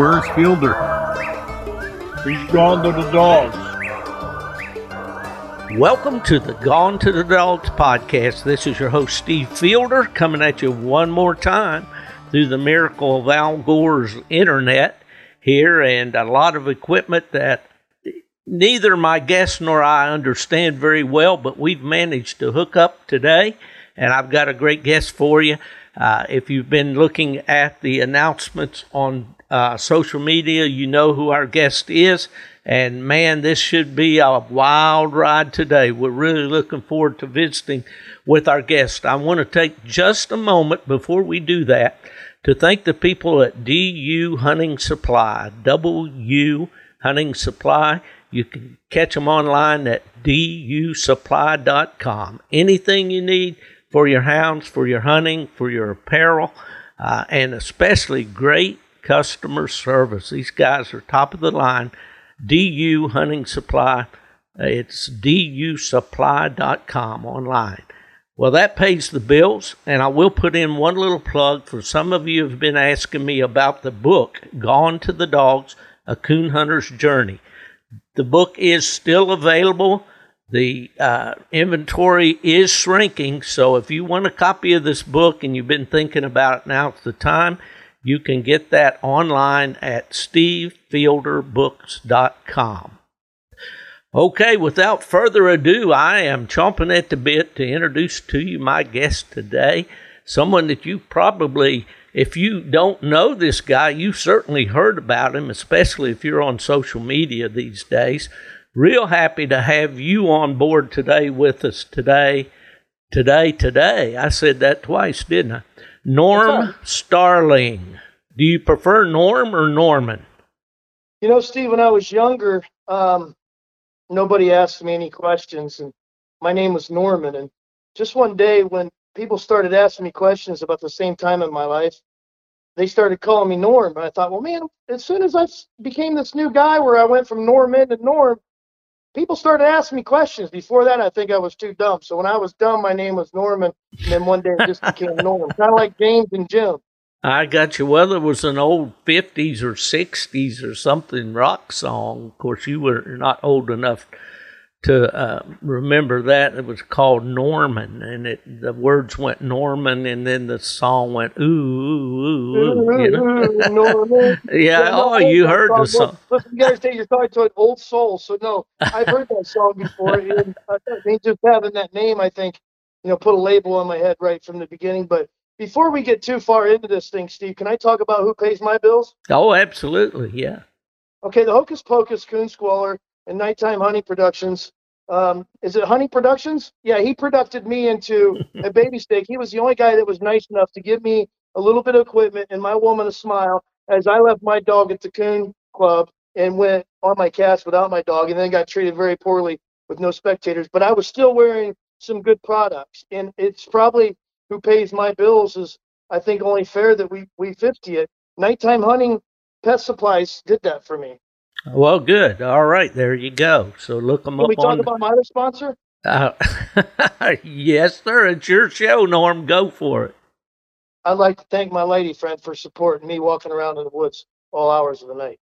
Where's Fielder? He's gone to the dogs. Welcome to the Gone to the Dogs podcast. This is your host, Steve Fielder, coming at you one more time through the miracle of Al Gore's internet here and a lot of equipment that neither my guest nor I understand very well, but we've managed to hook up today. And I've got a great guest for you. Uh, if you've been looking at the announcements on uh, social media, you know who our guest is. And man, this should be a wild ride today. We're really looking forward to visiting with our guest. I want to take just a moment before we do that to thank the people at DU Hunting Supply, W Hunting Supply. You can catch them online at dusupply.com. Anything you need for your hounds, for your hunting, for your apparel, uh, and especially great customer service. These guys are top of the line. DU Hunting Supply. It's dusupply.com online. Well, that pays the bills, and I will put in one little plug for some of you have been asking me about the book, Gone to the Dogs, A Coon Hunter's Journey. The book is still available. The uh, inventory is shrinking, so if you want a copy of this book and you've been thinking about it, now's the time. You can get that online at stevefielderbooks.com. Okay, without further ado, I am chomping at the bit to introduce to you my guest today. Someone that you probably, if you don't know this guy, you certainly heard about him, especially if you're on social media these days. Real happy to have you on board today with us today. Today, today. I said that twice, didn't I? Norm Starling. Do you prefer Norm or Norman? You know, Steve, when I was younger, um, nobody asked me any questions, and my name was Norman. And just one day, when people started asking me questions about the same time in my life, they started calling me Norm. And I thought, well, man, as soon as I became this new guy where I went from Norm Norman to Norm, people started asking me questions. Before that, I think I was too dumb. So when I was dumb, my name was Norman. And then one day it just became Norm, kind of like James and Jim. I got you. Well, it was an old 50s or 60s or something rock song. Of course, you were not old enough to uh, remember that. It was called Norman, and it the words went Norman, and then the song went ooh, ooh, ooh, ooh you know? yeah, oh, you heard the song. Listen, you guys, you're talking to an old soul, so no, I've heard that song before. and, uh, they just having that name, I think, you know, put a label on my head right from the beginning, but before we get too far into this thing, Steve, can I talk about who pays my bills? Oh, absolutely, yeah. Okay, the Hocus Pocus Coon Squaller and Nighttime Honey Productions. Um, is it Honey Productions? Yeah, he produced me into a baby steak. He was the only guy that was nice enough to give me a little bit of equipment and my woman a smile as I left my dog at the Coon Club and went on my cast without my dog and then got treated very poorly with no spectators. But I was still wearing some good products. And it's probably who pays my bills is I think only fair that we we 50 it. Nighttime hunting pet supplies did that for me. Well, good. All right, there you go. So look them Can up. we talk on... about my other sponsor? Uh, yes, sir. It's your show, Norm. Go for it. I'd like to thank my lady friend for supporting me walking around in the woods all hours of the night.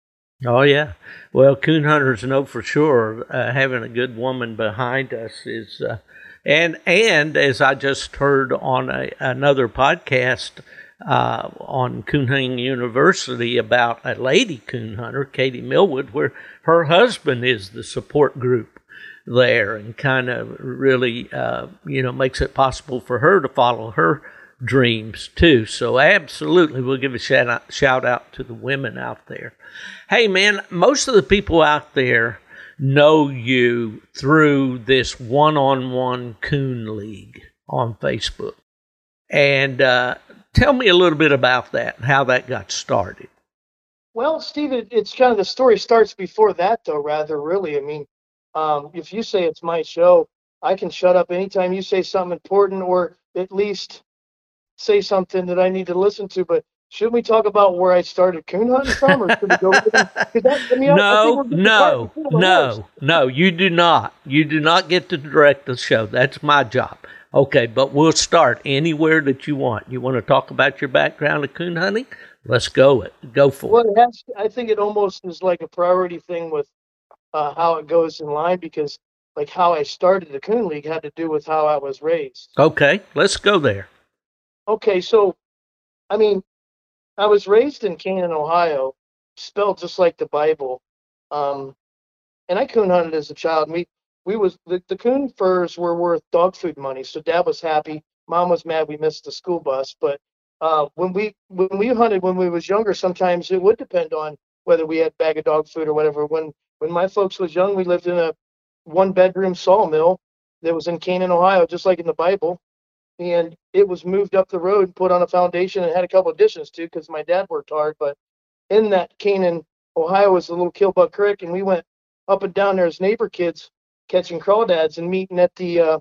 Oh yeah, well, coon hunters know for sure uh, having a good woman behind us is uh, and and as I just heard on a, another podcast uh, on Coon University about a lady coon hunter, Katie Millwood, where her husband is the support group there, and kind of really uh, you know makes it possible for her to follow her dreams too. So absolutely, we'll give a shout out, shout out to the women out there. Hey man, most of the people out there know you through this one on one coon league on Facebook. And uh, tell me a little bit about that and how that got started. Well, Steve, it, it's kind of the story starts before that, though, rather, really. I mean, um, if you say it's my show, I can shut up anytime you say something important or at least say something that I need to listen to. But should we talk about where I started coon hunting from, or should we go? that, I mean, no, no, no, no. You do not. You do not get to direct the show. That's my job. Okay, but we'll start anywhere that you want. You want to talk about your background of coon hunting? Let's go it. Go for Well, it. it has. I think it almost is like a priority thing with uh, how it goes in line because, like, how I started the Coon League had to do with how I was raised. Okay, let's go there. Okay, so, I mean, I was raised in Canaan, Ohio, spelled just like the Bible, um, and I coon hunted as a child. We we was the, the coon furs were worth dog food money, so Dad was happy. Mom was mad we missed the school bus, but uh, when we when we hunted when we was younger, sometimes it would depend on whether we had bag of dog food or whatever. When when my folks was young, we lived in a one bedroom sawmill that was in Canaan, Ohio, just like in the Bible, and it was moved up the road, and put on a foundation, and had a couple additions too, because my dad worked hard. But in that Canaan, Ohio, was a little Killbuck Creek, and we went up and down there as neighbor kids catching crawdads and meeting at the uh,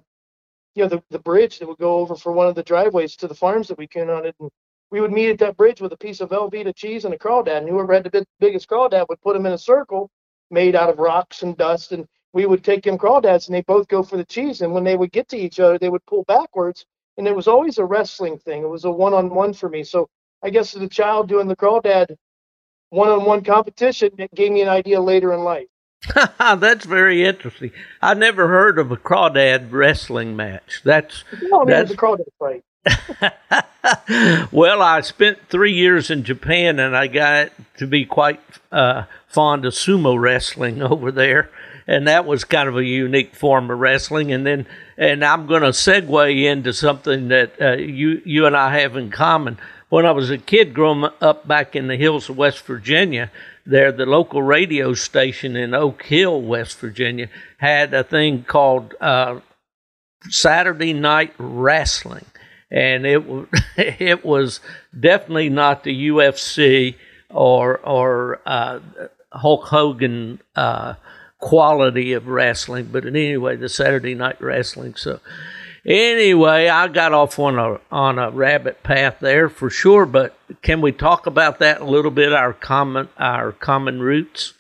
you know the, the bridge that would go over for one of the driveways to the farms that we coon hunted and we would meet at that bridge with a piece of Velveeta cheese and a crawdad and whoever had the big, biggest crawdad would put them in a circle made out of rocks and dust and we would take them crawdads and they both go for the cheese and when they would get to each other they would pull backwards and it was always a wrestling thing it was a one-on-one for me so i guess as a child doing the crawdad one-on-one competition it gave me an idea later in life That's very interesting. I never heard of a crawdad wrestling match. That's no, I mean, it was That's- a crawdad fight well, I spent three years in Japan, and I got to be quite uh, fond of sumo wrestling over there, and that was kind of a unique form of wrestling. And then, and I'm going to segue into something that uh, you you and I have in common. When I was a kid growing up back in the hills of West Virginia, there the local radio station in Oak Hill, West Virginia, had a thing called uh, Saturday Night Wrestling, and it it was definitely not the UFC or or uh, Hulk Hogan uh, quality of wrestling, but anyway, the Saturday Night Wrestling. So anyway, I got off on a on a rabbit path there for sure. But can we talk about that a little bit? Our common our common roots.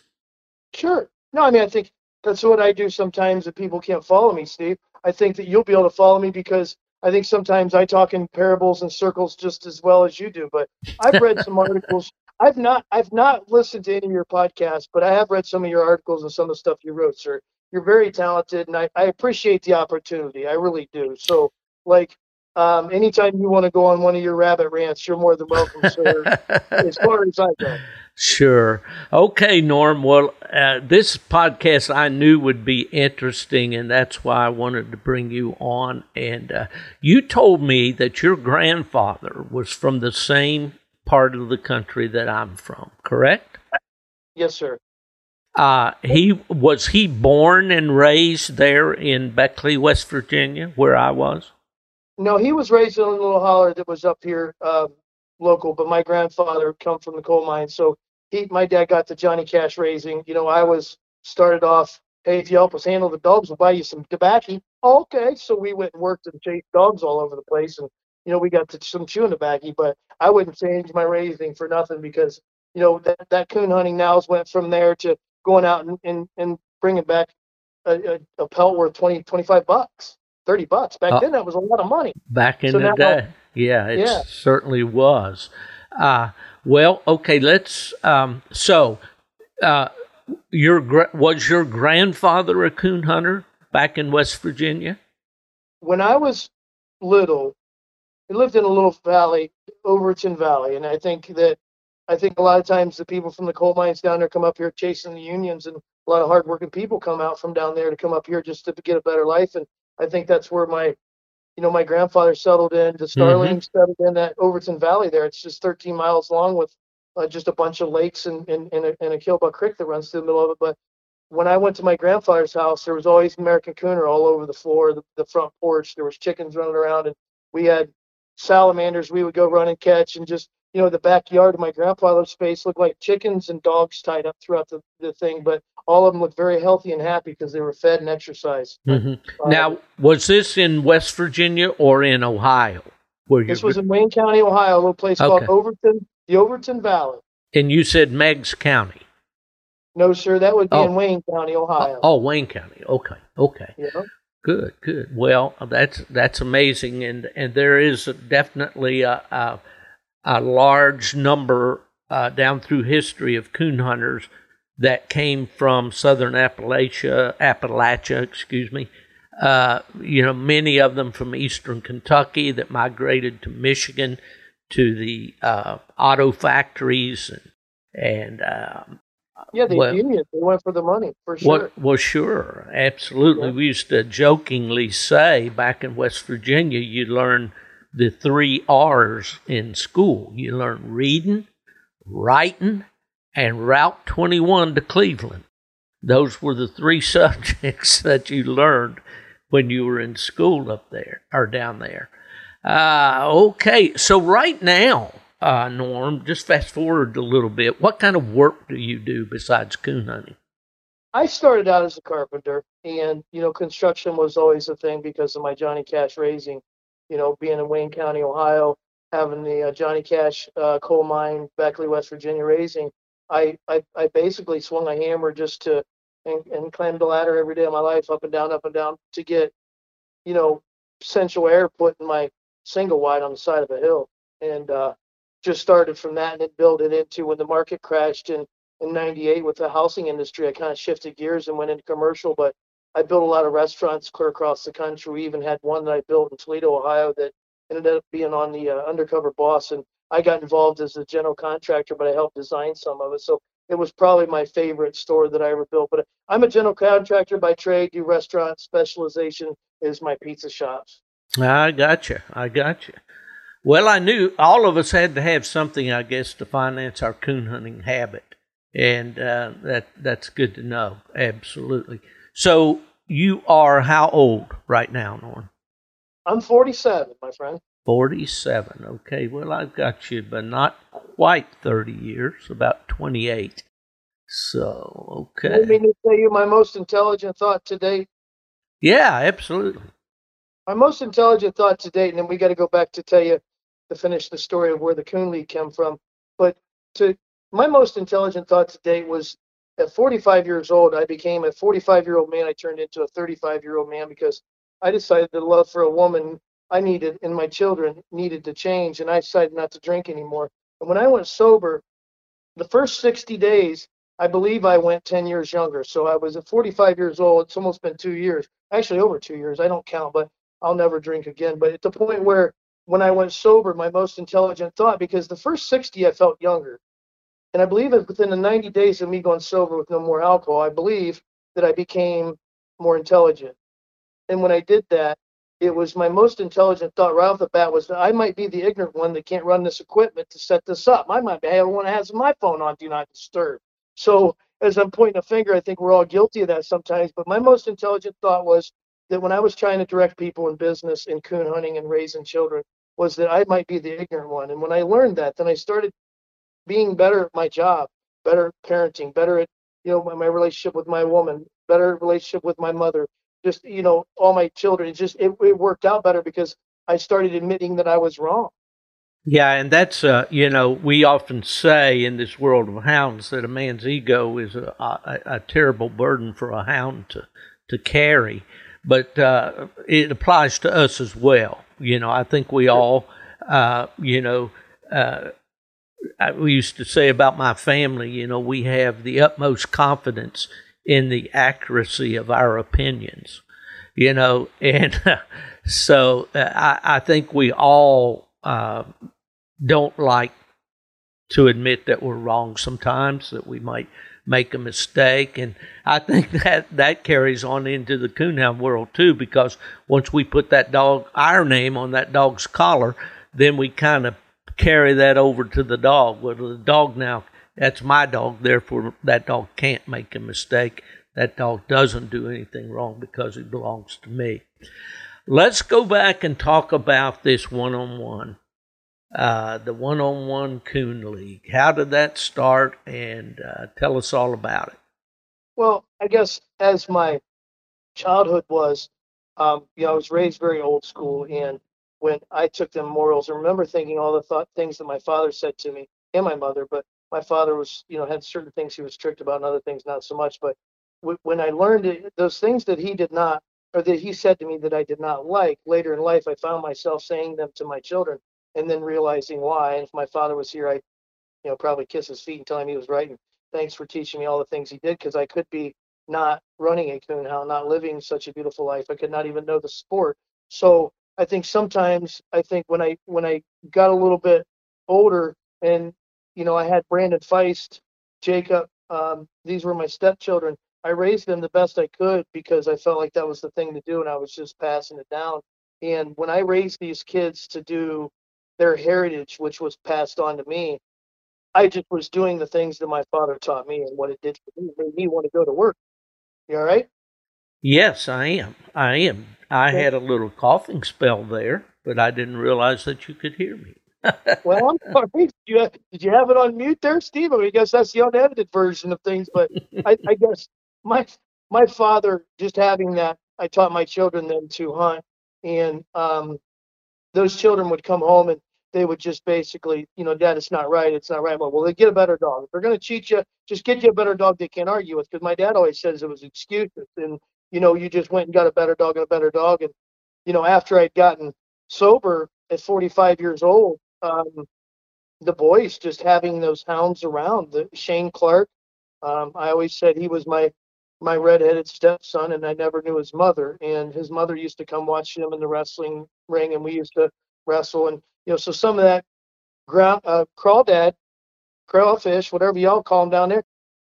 Sure. No, I mean, I think that's what I do sometimes if people can't follow me, Steve. I think that you'll be able to follow me because I think sometimes I talk in parables and circles just as well as you do. But I've read some articles. I've not I've not listened to any of your podcasts, but I have read some of your articles and some of the stuff you wrote, sir. You're very talented and I, I appreciate the opportunity. I really do. So like um, anytime you want to go on one of your rabbit rants, you're more than welcome, sir. as far as I go. Sure. Okay, Norm. Well, uh, this podcast I knew would be interesting, and that's why I wanted to bring you on. And uh, you told me that your grandfather was from the same part of the country that I'm from, correct? Yes, sir. Uh, he was he born and raised there in Beckley, West Virginia, where I was. No, he was raised in a little holler that was up here, um, local. But my grandfather come from the coal mine, so he, my dad got the Johnny Cash raising. You know, I was started off. Hey, if you help us handle the dogs, we'll buy you some tobacco. Okay, so we went and worked and chased dogs all over the place, and you know, we got to some chewing tobacco. But I wouldn't change my raising for nothing because you know that that coon hunting nows went from there to going out and and, and bringing back a, a, a pelt worth 20, 25 bucks, thirty bucks. Back Uh, then, that was a lot of money. back in So the now- day. Yeah, it Yeah. certainly was. Uh, well, okay, let's. Um, so, uh, your was your grandfather a coon hunter back in West Virginia? when I was little, I lived in a little valley, Overton Valley, and I think that I think a lot of times the people from the coal mines down there come up here chasing the unions, and a lot of hardworking people come out from down there to come up here just to get a better life. And I think that's where my, you know, my grandfather settled in. The Starlings settled in that Overton Valley there. It's just 13 miles long with uh, just a bunch of lakes and and, and, a, and a Killbuck Creek that runs through the middle of it. But when I went to my grandfather's house, there was always American cooner all over the floor, the, the front porch. There was chickens running around, and we had salamanders. We would go run and catch, and just you know, the backyard of my grandfather's space looked like chickens and dogs tied up throughout the, the thing. But all of them looked very healthy and happy because they were fed and exercised. hmm Uh, now, was this in West Virginia or in Ohio? Where this was in Wayne County, Ohio, a little place called Overton, the Overton Valley. and you said Meigs County. No, sir, that would be Oh. in Wayne County, Ohio. Oh, Wayne County. Okay, okay. Know? Good, good. Well, that's that's amazing, and and there is definitely a, a a large number uh, down through history of coon hunters that came from southern Appalachia, Appalachia, excuse me. Uh, you know, many of them from eastern Kentucky that migrated to Michigan to the uh, auto factories and and um, yeah, the well, union they went for the money for sure. Well, well sure, absolutely. Yeah. We used to jokingly say back in West Virginia, you learn the three R's in school. You learn reading, writing, and Route 21 to Cleveland. Those were the three subjects that you learned when you were in school up there or down there. Uh, okay, so right now, uh, Norm, just fast forward a little bit. What kind of work do you do besides coon hunting? I started out as a carpenter, and you know, construction was always a thing because of my Johnny Cash raising. You know, being in Wayne County, Ohio, having the uh, Johnny Cash uh, coal mine, Beckley, West Virginia raising. I, I I basically swung a hammer just to and, and climbed the ladder every day of my life, up and down, up and down, to get, you know, central air put in my single wide on the side of a hill. And uh, just started from that and then built it into when the market crashed in in 98 with the housing industry. I kind of shifted gears and went into commercial but i built a lot of restaurants clear across the country. We even had one that i built in toledo ohio that ended up being on the uh, undercover boss and i got involved as a general contractor but i helped design some of it. So it was probably my favorite store that i ever built but i'm a general contractor by trade do restaurant specialization is my pizza shops. I gotcha. I gotcha well, I knew all of us had to have something, I guess, to finance our coon hunting habit, and uh, that that's good to know. Absolutely. So you are how old right now, Norm? I'm 47, my friend. 47. Okay. Well, I've got you, but not quite 30 years. About 28. So okay. You mean to tell you my most intelligent thought to date? Yeah, absolutely. My most intelligent thought to date, and then we got to go back to tell you to finish the story of where the Coon League came from. But to my most intelligent thought to date was at 45 years old, I became a 45 year old man. I turned into a 35 year old man because I decided the love for a woman I needed and my children needed to change, and I decided not to drink anymore. And when I went sober, the first 60 days, I believe I went 10 years younger. So I was at 45 years old. It's almost been two years, actually over two years. I don't count, but I'll never drink again. But at the point where when I went sober, my most intelligent thought, because the first 60 I felt younger. And I believe that within the 90 days of me going sober with no more alcohol, I believe that I became more intelligent. And when I did that, it was my most intelligent thought right off the bat was that I might be the ignorant one that can't run this equipment to set this up. I might be the one that has my phone on do not disturb. So as I'm pointing a finger, I think we're all guilty of that sometimes. But my most intelligent thought was that when I was trying to direct people in business in coon hunting and raising children, was that I might be the ignorant one. And when I learned that, then I started being better at my job, better at parenting, better at you know my, my relationship with my woman, better relationship with my mother, just you know all my children. It just it, it worked out better because I started admitting that I was wrong. Yeah, and that's uh, you know we often say in this world of hounds that a man's ego is a, a, a terrible burden for a hound to to carry but uh, it applies to us as well. You know, I think we all, uh, you know, uh, we used to say about my family, you know, we have the utmost confidence in the accuracy of our opinions, you know, and so uh, I, I, think we all uh, don't like to admit that we're wrong sometimes, that we might make a mistake. And I think that that carries on into the coonhound world too, because once we put that dog, our name on that dog's collar, then we kind of carry that over to the dog. Well, the dog now, that's my dog, therefore that dog can't make a mistake. That dog doesn't do anything wrong because it belongs to me. Let's go back and talk about this one on one uh, the one on one Coon League. How did that start? And uh, tell us all about it. Well, I guess as my childhood was, um, you know, I was raised very old school. And when I took the memorials, I remember thinking all the things that my father said to me and my mother. But my father was, you know, had certain things he was strict about and other things not so much. But w- when I learned it, those things that he did not, or that he said to me that I did not like later in life, I found myself saying them to my children and then realizing why. And if my father was here, I'd, you know, probably kiss his feet and tell him he was right. And thanks for teaching me all the things he did because I could be not running a coon hound, not living such a beautiful life. I could not even know the sport. So I think sometimes I think when I when I got a little bit older and you know I had Brandon Feist, Jacob, um, these were my stepchildren. I raised them the best I could because I felt like that was the thing to do, and I was just passing it down. And when I raised these kids to do their heritage, which was passed on to me, I just was doing the things that my father taught me and what it did for me. Made me want to go to work. You all right? Yes, I am. I am. I had a little coughing spell there, but I didn't realize that you could hear me. well, I'm sorry. Did you, have, did you have it on mute there, Steve? I, mean, I guess that's the unedited version of things, but I, I guess my my father just having that, I taught my children then to hunt, and um, those children would come home and they would just basically, you know, Dad, it's not right, it's not right. Well, they get a better dog. If they're going to cheat you, just get you a better dog they can't argue with. Because my dad always says it was excuses, and you know, you just went and got a better dog and a better dog. And you know, after I'd gotten sober at 45 years old, um, the boys just having those hounds around. The Shane Clark, um, I always said he was my my redheaded stepson, and I never knew his mother. And his mother used to come watch him in the wrestling ring, and we used to wrestle. And you know, so some of that ground uh, crawdad, crawfish, whatever y'all call them down there,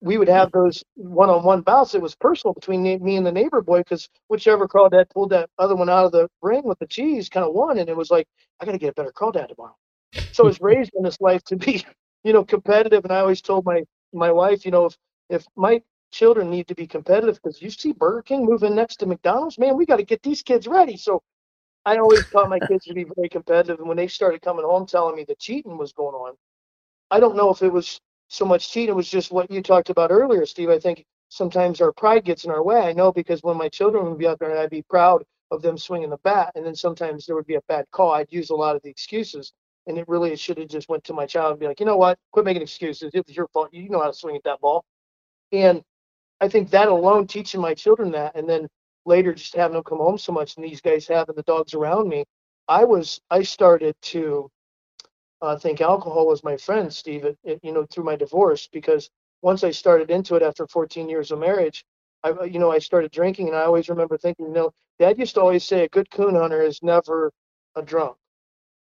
we would have those one-on-one bouts. It was personal between me and the neighbor boy because whichever crawdad pulled that other one out of the ring with the cheese kind of won, and it was like I got to get a better crawdad tomorrow. So I was raised in this life to be, you know, competitive, and I always told my my wife, you know, if if my children need to be competitive because you see Burger King moving next to McDonald's, man, we got to get these kids ready. So I always taught my kids to be very competitive. And when they started coming home telling me the cheating was going on, I don't know if it was so much cheating. It was just what you talked about earlier, Steve. I think sometimes our pride gets in our way. I know because when my children would be out there, I'd be proud of them swinging the bat, and then sometimes there would be a bad call. I'd use a lot of the excuses, and it really should have just went to my child and be like, you know what, quit making excuses. It was your fault. You know how to swing at that ball, and I think that alone, teaching my children that, and then later just having them come home so much and these guys having the dogs around me, I was I started to uh, think alcohol was my friend, Steve. It, it, you know, through my divorce because once I started into it after 14 years of marriage, I uh, you know I started drinking and I always remember thinking, you know, Dad used to always say a good coon hunter is never a drunk,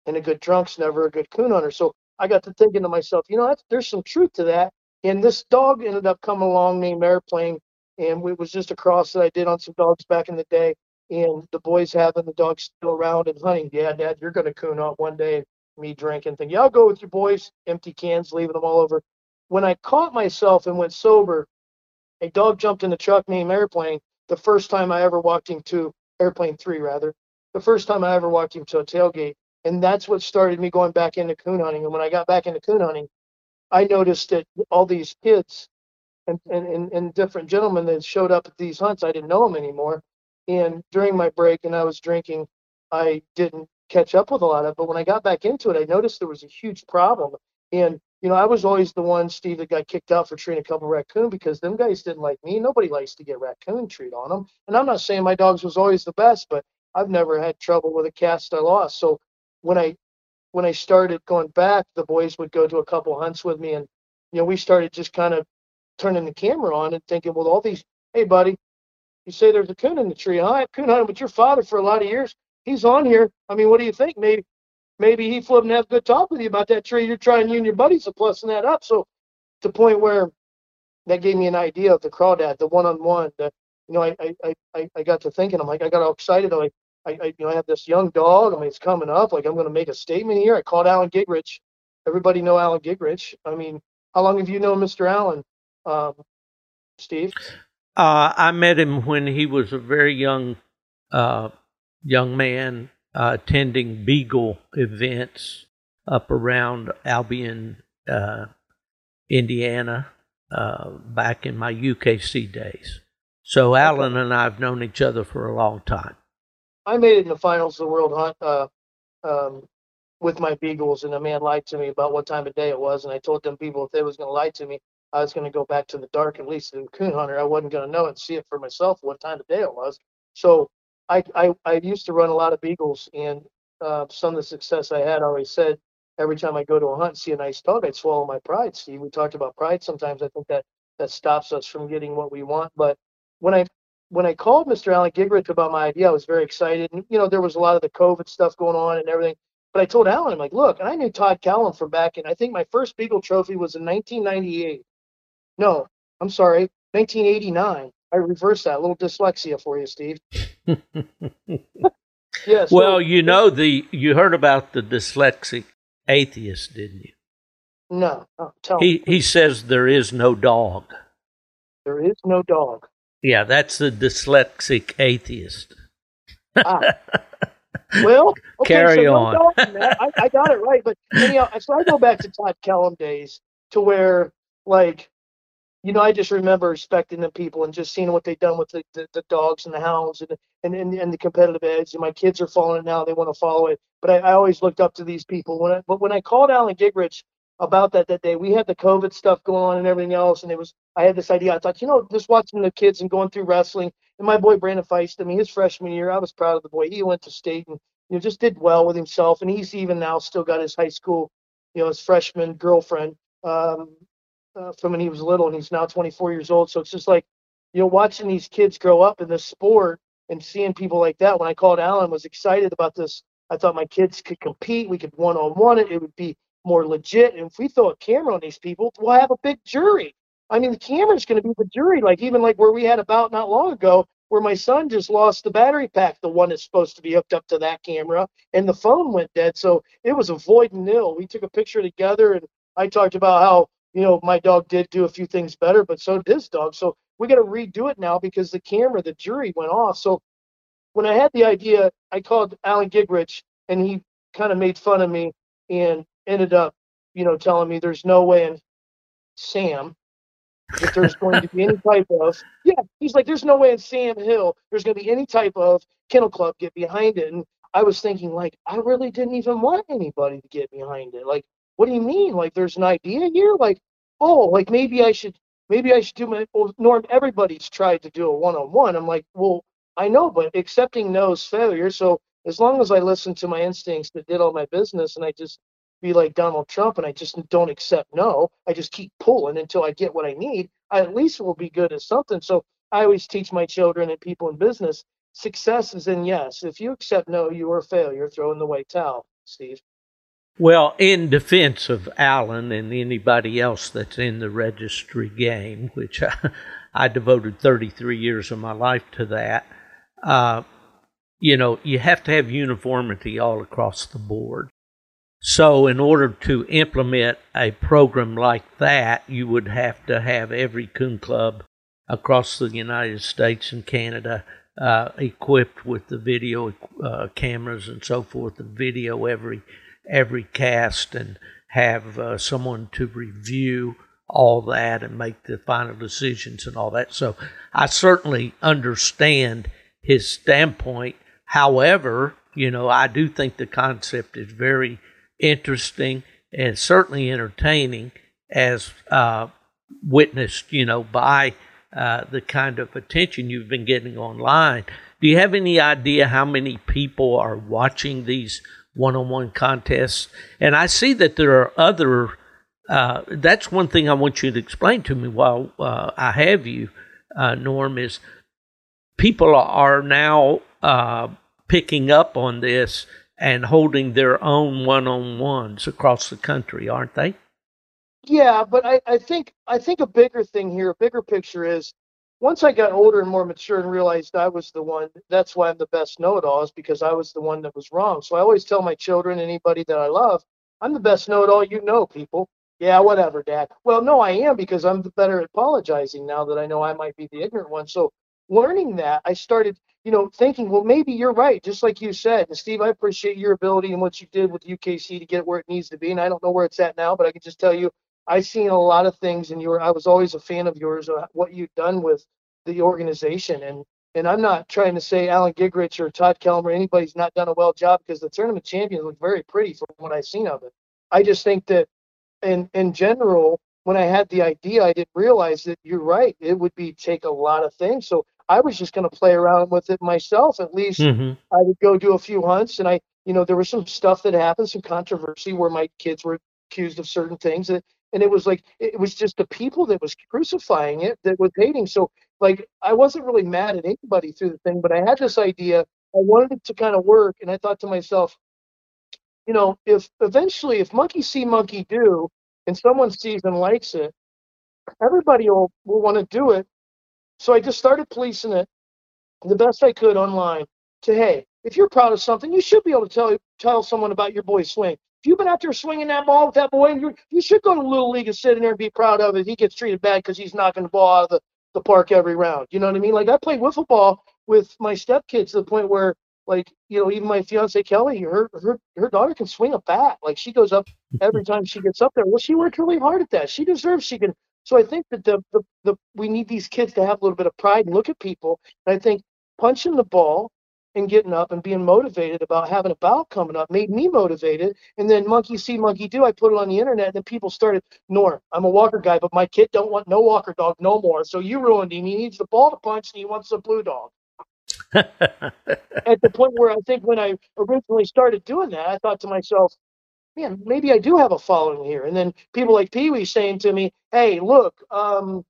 and a good drunk's never a good coon hunter. So I got to thinking to myself, you know, there's some truth to that. And this dog ended up coming along named Airplane and it was just a cross that I did on some dogs back in the day. And the boys having the dogs still around and hunting. Yeah, Dad, you're going to coon out one day. Me drinking, thinking, yeah, I'll go with your boys. Empty cans, leaving them all over. When I caught myself and went sober, a dog jumped in the truck named Airplane. The first time I ever walked him to Airplane Three, rather, the first time I ever walked him to a tailgate, and that's what started me going back into coon hunting. And when I got back into coon hunting, I noticed that all these kids and, and, and different gentlemen that showed up at these hunts. I didn't know them anymore. And during my break and I was drinking, I didn't catch up with a lot of it. But when I got back into it, I noticed there was a huge problem. And, you know, I was always the one, Steve, that got kicked out for treating a couple raccoon because them guys didn't like me. Nobody likes to get raccoon treat on them. And I'm not saying my dogs was always the best, but I've never had trouble with a cast I lost. So when I when I started going back, the boys would go to a couple hunts with me and you know, we started just kind of turning the camera on and thinking, well, all these, hey, buddy, you say there's a coon in the tree. I coon hunted with your father for a lot of years. He's on here. I mean, what do you think? Maybe maybe he flipped and have a good talk with you about that tree. You're trying you and your buddies are plussing that up. So to the point where that gave me an idea of the crawdad, the one-on-one. The you know, I I I I got to thinking. I'm like, I got all excited. I'm like, I, I you know, I have this young dog. I mean, it's coming up. Like, I'm going to make a statement here. I called Alan Gigrich. Everybody know Alan Gigrich. I mean, how long have you known Mr. Allen? Um, Steve? Uh, I met him when he was a very young uh, young man uh, attending Beagle events up around Albion, uh, Indiana, uh, back in my UKC days. So Alan and I have known each other for a long time. I made it in the finals of the World Hunt uh, um, with my Beagles, and a man lied to me about what time of day it was, and I told them people if they was going to lie to me, I was going to go back to the dark, at least in coon hunter. I wasn't going to know and see it for myself what time of day it was. So I, I, I used to run a lot of beagles, and uh, some of the success I had. I always said every time I go to a hunt, and see a nice dog, I'd swallow my pride. See, we talked about pride. Sometimes I think that that stops us from getting what we want. But when I when I called Mr. Alan Gigrich about my idea, I was very excited. And you know, there was a lot of the COVID stuff going on and everything. But I told Alan, I'm like, look, and I knew Todd Callum from back in. I think my first Beagle Trophy was in 1998. No, I'm sorry, 1989. I reversed that. A little dyslexia for you, Steve. yeah. So, well, you know the you heard about the dyslexic atheist, didn't you? No. Oh, tell he me. he says there is no dog. There is no dog. Yeah, that's the dyslexic atheist. ah. Well, okay, carry so on. I, I, got it right, but anyhow, so I go back to Todd Kellum days to where, like, you know, I just remember respecting the people and just seeing what they've done with the, the, the dogs and the hounds and, and, and, and the competitive edge. And my kids are following it now; they want to follow it. But I, I always looked up to these people. When I, but when I called Alan Gigrich about that that day, we had the COVID stuff going on and everything else, and it was I had this idea. I thought, you know, just watching the kids and going through wrestling, and my boy Brandon Feist. I mean, his freshman year, I was proud of the boy. He went to state and you know just did well with himself, and he's even now still got his high school, you know, his freshman girlfriend. Um, uh, from when he was little, and he's now 24 years old. So it's just like, you know, watching these kids grow up in this sport and seeing people like that. When I called Alan, was excited about this. I thought my kids could compete. We could one on one it. It would be more legit. And if we throw a camera on these people, we'll have a big jury. I mean, the camera's going to be the jury. Like even like where we had about not long ago, where my son just lost the battery pack, the one that's supposed to be hooked up to that camera, and the phone went dead. So it was a void nil. We took a picture together, and I talked about how you know, my dog did do a few things better, but so did his dog. So we got to redo it now because the camera, the jury went off. So when I had the idea, I called Alan Gigrich and he kind of made fun of me and ended up, you know, telling me there's no way in Sam that there's going to be any type of yeah. He's like, there's no way in Sam Hill there's going to be any type of kennel club get behind it. And I was thinking like, I really didn't even want anybody to get behind it. Like what do you mean? Like there's an idea here? Like, oh, like maybe I should maybe I should do my well, Norm, everybody's tried to do a one on one. I'm like, well, I know, but accepting no is failure. So as long as I listen to my instincts that did all my business and I just be like Donald Trump and I just don't accept no, I just keep pulling until I get what I need, I at least will be good at something. So I always teach my children and people in business success is in yes. If you accept no, you are a failure. Throw in the white towel, Steve. Well, in defense of Alan and anybody else that's in the registry game, which I, I devoted 33 years of my life to that, uh, you know, you have to have uniformity all across the board. So, in order to implement a program like that, you would have to have every coon club across the United States and Canada uh, equipped with the video uh, cameras and so forth, and video every every cast and have uh, someone to review all that and make the final decisions and all that. So I certainly understand his standpoint. However, you know, I do think the concept is very interesting and certainly entertaining as uh, witnessed, you know, by uh, the kind of attention you've been getting online. Do you have any idea how many people are watching these one on one contests. And I see that there are other, uh, that's one thing I want you to explain to me while uh, I have you, uh, Norm, is people are now uh, picking up on this and holding their own one on ones across the country, aren't they? Yeah, but I, I think I think a bigger thing here, a bigger picture is once I got older and more mature and realized I was the one, that's why I'm the best know it all, is because I was the one that was wrong. So I always tell my children, anybody that I love, I'm the best know it all you know, people. Yeah, whatever, Dad. Well, no, I am because I'm the better at apologizing now that I know I might be the ignorant one. So learning that, I started, you know, thinking, well, maybe you're right, just like you said. And Steve, I appreciate your ability and what you did with UKC to get where it needs to be. And I don't know where it's at now, but I can just tell you I've seen a lot of things, and you were I was always a fan of yours, uh, what you've done with the organization. And and I'm not trying to say Alan Gigrich or Todd Kelmer or anybody's not done a well job because the tournament champions look very pretty from what I've seen of it. I just think that in in general, when I had the idea, I didn't realize that you're right. It would be take a lot of things. So I was just going to play around with it myself. At least mm-hmm. I would go do a few hunts, and I you know, there was some stuff that happened, some controversy where my kids were accused of certain things. And, and it was like, it was just the people that was crucifying it that was hating. So, like, I wasn't really mad at anybody through the thing, but I had this idea. I wanted it to kind of work. And I thought to myself, you know, if eventually, if monkey see, monkey do, and someone sees and likes it, everybody will, will want to do it. So I just started policing it the best I could online to, hey, if you're proud of something, you should be able to tell tell someone about your boy swing. If you've been out there swinging that ball with that boy, you you should go to Little League and sit in there and be proud of it. He gets treated bad because he's knocking the ball out of the, the park every round. You know what I mean? Like I played wiffle ball with my stepkids to the point where, like, you know, even my fiance Kelly, her her her daughter can swing a bat. Like she goes up every time she gets up there. Well, she worked really hard at that. She deserves. She can. So I think that the, the the we need these kids to have a little bit of pride and look at people. And I think punching the ball and getting up and being motivated about having a bout coming up made me motivated. And then monkey see, monkey do. I put it on the internet, and then people started. Norm, I'm a walker guy, but my kid don't want no walker dog no more. So you ruined him. He needs the ball to punch, and he wants a blue dog. At the point where I think when I originally started doing that, I thought to myself, man, maybe I do have a following here. And then people like Pee Wee saying to me, hey, look, um,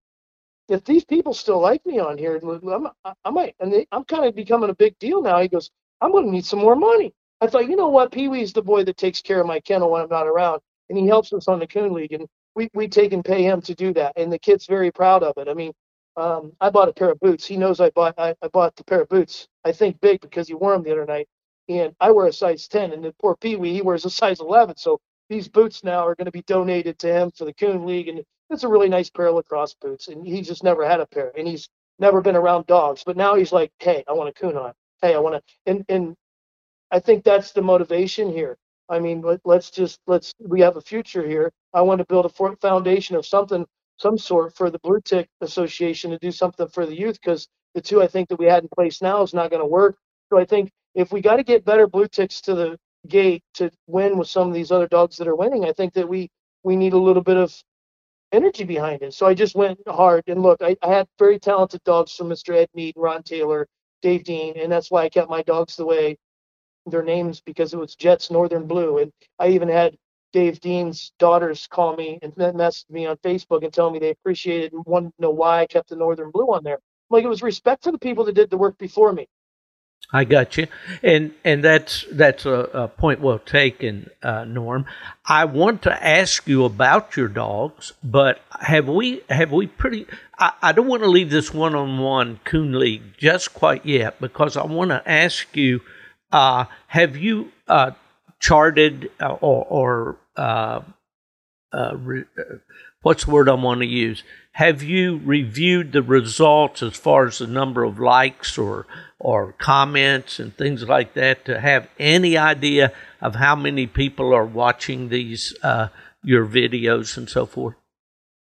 if these people still like me on here, I'm, I might, and they, I'm kind of becoming a big deal now. He goes, I'm going to need some more money. I thought, you know what? Pee Wee's the boy that takes care of my kennel when I'm not around, and he helps us on the Coon League, and we, we take and pay him to do that. And the kid's very proud of it. I mean, um, I bought a pair of boots. He knows I bought I, I bought the pair of boots. I think big because he wore them the other night, and I wear a size 10, and the poor Pee Wee he wears a size 11. So these boots now are going to be donated to him for the Coon League, and it's a really nice pair of lacrosse boots, and he just never had a pair, and he's never been around dogs. But now he's like, hey, I want a on. Hey, I want to, and and I think that's the motivation here. I mean, let, let's just let's we have a future here. I want to build a foundation of something, some sort for the Blue Tick Association to do something for the youth because the two I think that we had in place now is not going to work. So I think if we got to get better Blue Ticks to the gate to win with some of these other dogs that are winning, I think that we we need a little bit of energy behind it. So I just went hard and look, I, I had very talented dogs from Mr. Ed Mead, Ron Taylor, Dave Dean, and that's why I kept my dogs the way their names because it was Jets Northern Blue. And I even had Dave Dean's daughters call me and message me on Facebook and tell me they appreciated and wanted to know why I kept the Northern Blue on there. Like it was respect for the people that did the work before me. I got you, and and that's that's a, a point well taken, uh, Norm. I want to ask you about your dogs, but have we have we pretty? I, I don't want to leave this one on one Coon League just quite yet because I want to ask you: uh, Have you uh, charted uh, or, or uh, uh, re, what's the word I want to use? Have you reviewed the results as far as the number of likes or or comments and things like that to have any idea of how many people are watching these uh, your videos and so forth?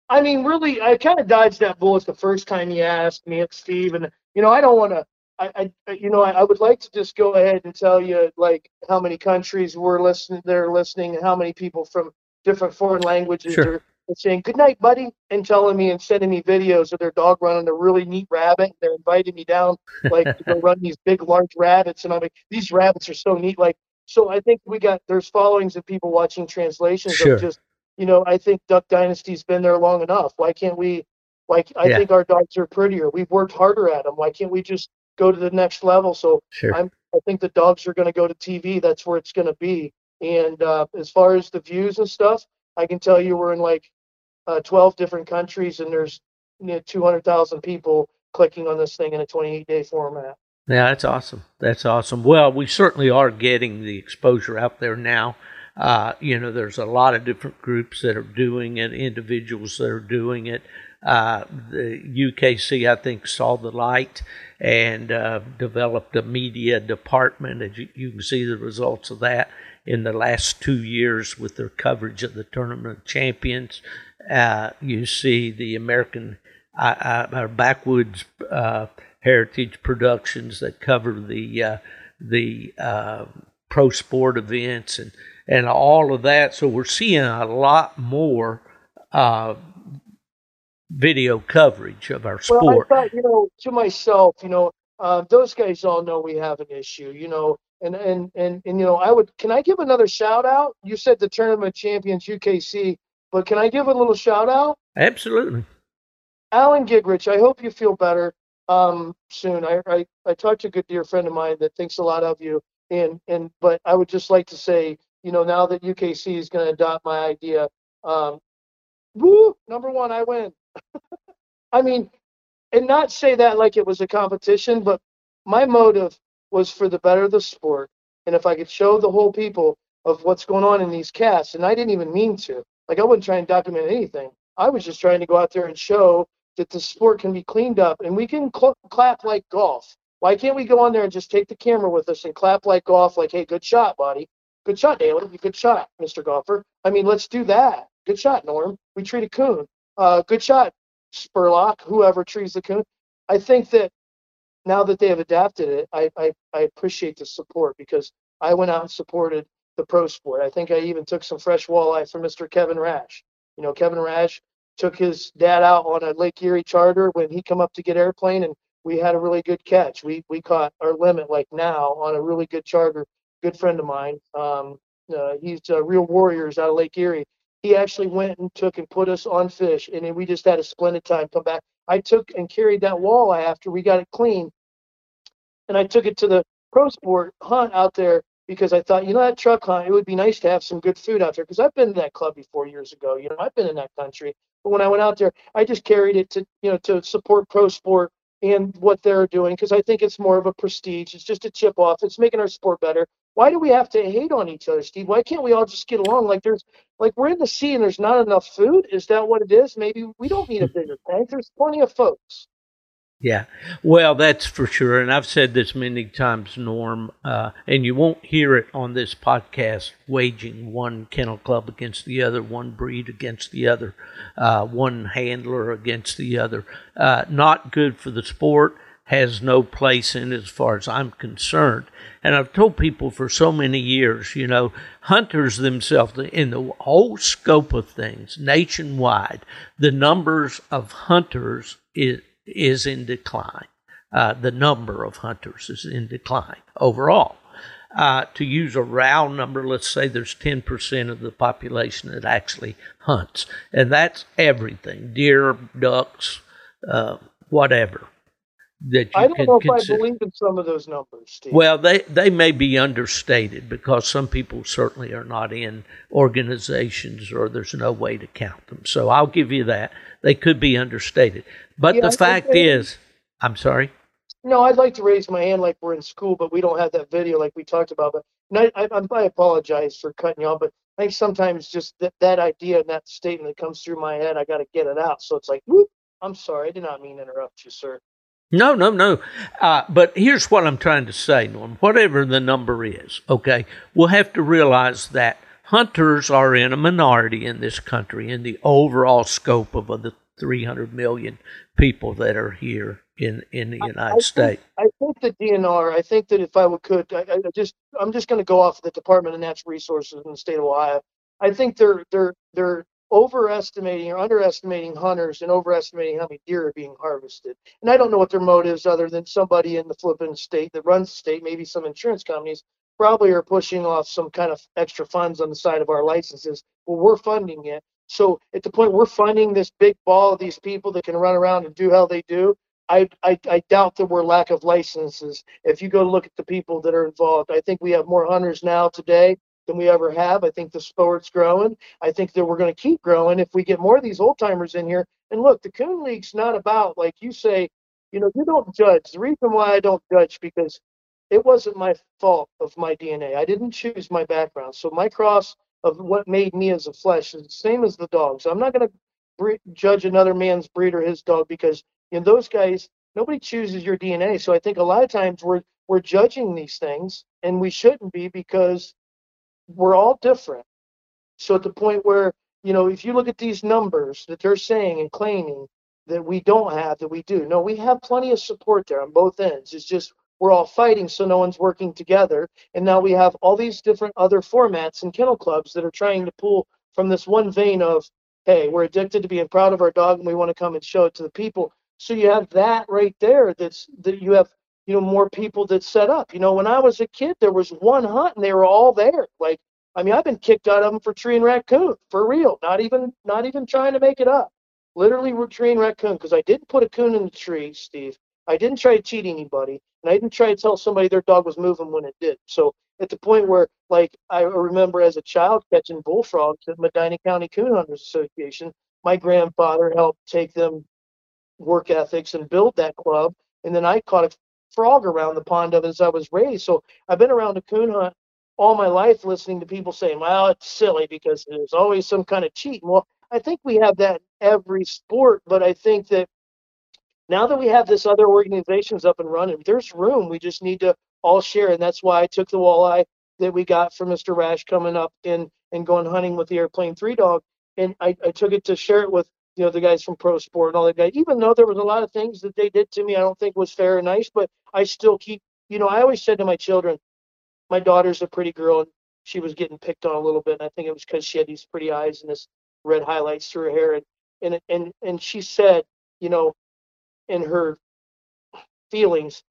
I mean, really, I kind of dodged that bullet the first time you asked me, Steve, and you know, I don't want to. I, I, you know, I, I, would like to just go ahead and tell you like how many countries were listening, they're listening, and how many people from different foreign languages sure. are and saying good night, buddy, and telling me and sending me videos of their dog running a really neat rabbit. They're inviting me down like to go run these big large rabbits, and I'm like, these rabbits are so neat. Like, so I think we got there's followings of people watching translations sure. of just you know I think Duck Dynasty's been there long enough. Why can't we? Like I yeah. think our dogs are prettier. We've worked harder at them. Why can't we just go to the next level? So sure. I'm I think the dogs are going to go to TV. That's where it's going to be. And uh, as far as the views and stuff, I can tell you we're in like uh, 12 different countries, and there's you know, 200,000 people clicking on this thing in a 28 day format. Yeah, that's awesome. That's awesome. Well, we certainly are getting the exposure out there now. Uh, you know, there's a lot of different groups that are doing it, individuals that are doing it. Uh, the UKC, I think, saw the light and uh, developed a media department. As you, you, can see the results of that in the last two years with their coverage of the Tournament of Champions uh, you see the American uh, uh, backwoods uh, heritage productions that cover the uh, the uh, pro sport events and and all of that. So we're seeing a lot more video coverage of our sport. Well, I thought, you know, to myself, you know, those guys all know we have an issue. You know, And, and and and you know, I would. Can I give another shout out? You said the tournament champions UKC, but can I give a little shout out? Absolutely. Alan Gigrich, I hope you feel better um, soon. I, I I talked to a good dear friend of mine that thinks a lot of you, and and but I would just like to say, you know, now that UKC is going to adopt my idea, um, woo, number one, I win. I mean, and not say that like it was a competition, but my motive was for the better of the sport. And if I could show the whole people of what's going on in these casts, and I didn't even mean to, like I wasn't trying to document anything. I was just trying to go out there and show that the sport can be cleaned up and we can cl- clap like golf. Why can't we go on there and just take the camera with us and clap like golf? Like, hey, good shot, buddy. Good shot, Dalen. Good shot, Mr. Golfer. I mean, let's do that. Good shot, Norm. We treat a coon. Uh, good shot, Spurlock. Whoever trees the coon. I think that now that they have adapted it, I, I, I appreciate the support because I went out and supported the pro sport. I think I even took some fresh walleye from Mr. Kevin Rash. You know, Kevin Rash took his dad out on a Lake Erie charter when he come up to get airplane, and we had a really good catch. We we caught our limit like now on a really good charter. Good friend of mine. Um, uh, he's uh, Real Warriors out of Lake Erie. He actually went and took and put us on fish, and then we just had a splendid time. Come back. I took and carried that walleye after we got it clean, and I took it to the pro sport hunt out there because I thought, you know, that truck hunt, it would be nice to have some good food out there because I've been to that club before years ago. You know, I've been in that country. But when I went out there, I just carried it to, you know, to support pro sport and what they're doing because I think it's more of a prestige. It's just a chip off. It's making our sport better. Why do we have to hate on each other, Steve? Why can't we all just get along? Like there's like we're in the sea and there's not enough food. Is that what it is? Maybe we don't need a bigger tank. There's plenty of folks. Yeah, well, that's for sure. And I've said this many times, Norm, uh, and you won't hear it on this podcast waging one kennel club against the other, one breed against the other, uh, one handler against the other. Uh, not good for the sport, has no place in as far as I'm concerned. And I've told people for so many years, you know, hunters themselves, in the whole scope of things nationwide, the numbers of hunters is is in decline. Uh, the number of hunters is in decline overall. Uh, to use a round number, let's say there's 10% of the population that actually hunts, and that's everything deer, ducks, uh, whatever. That you I don't know if consider. I believe in some of those numbers, Steve. Well, they, they may be understated because some people certainly are not in organizations or there's no way to count them. So I'll give you that. They could be understated. But Yeah, the I- fact I- is, I'm sorry. No, I'd like to raise my hand like we're in school, but we don't have that video like we talked about. But I, I, I apologize for cutting you off, but I think sometimes just that, that idea and that statement that comes through my head, I got to get it out. So it's like, whoop, I'm sorry. I did not mean to interrupt you, sir. No, no, no. Uh, but here's what I'm trying to say, Norm. Whatever the number is, okay, we'll have to realize that hunters are in a minority in this country in the overall scope of the 300 million people that are here in, in the United I States. I think the DNR. I think that if I could, I, I just I'm just going to go off the Department of Natural Resources in the state of Ohio. I think they're they're they're overestimating or underestimating hunters and overestimating how many deer are being harvested. And I don't know what their motives, other than somebody in the flipping state that runs the state, maybe some insurance companies, probably are pushing off some kind of extra funds on the side of our licenses. Well, we're funding it. So at the point we're funding this big ball of these people that can run around and do how they do, I, I, I doubt that we're lack of licenses. If you go look at the people that are involved, I think we have more hunters now today than we ever have. I think the sport's growing. I think that we're going to keep growing if we get more of these old timers in here. And look, the Coon League's not about like you say, you know, you don't judge. The reason why I don't judge because it wasn't my fault of my DNA. I didn't choose my background. So my cross of what made me as a flesh is the same as the dog. So I'm not going to bre- judge another man's breed or his dog because in those guys, nobody chooses your DNA. So I think a lot of times we're we're judging these things, and we shouldn't be because we're all different. So at the point where you know, if you look at these numbers that they're saying and claiming that we don't have, that we do, no, we have plenty of support there on both ends. It's just we're all fighting, so no one's working together. And now we have all these different other formats and kennel clubs that are trying to pull from this one vein of, hey, we're addicted to being proud of our dog and we want to come and show it to the people. So you have that right there. That's that you have you know, more people that set up. You know, when I was a kid, there was one hunt and they were all there. Like, I mean, I've been kicked out of them for tree and raccoon for real. Not even, not even trying to make it up. Literally, we're tree and raccoon because I didn't put a coon in the tree, Steve. I didn't try to cheat anybody, and I didn't try to tell somebody their dog was moving when it did. So at the point where, like, I remember as a child catching bullfrogs at Medina County Coon Hunters Association. My grandfather helped take them work ethics and build that club, and then I caught a frog around the pond of as I was raised. So I've been around a coon hunt all my life, listening to people saying, "Well, it's silly because there's always some kind of cheating." Well, I think we have that in every sport, but I think that now that we have this other organizations up and running, there's room. We just need to all share, and that's why I took the walleye that we got from Mr. Rash coming up and and going hunting with the airplane three dog, and I, I took it to share it with you know the guys from Pro Sport and all that guys. Even though there was a lot of things that they did to me, I don't think was fair and nice, but I still keep. You know, I always said to my children, my daughter's a pretty girl, and she was getting picked on a little bit, and I think it was because she had these pretty eyes and this red highlights through her hair, and and and and she said, you know, in her feelings,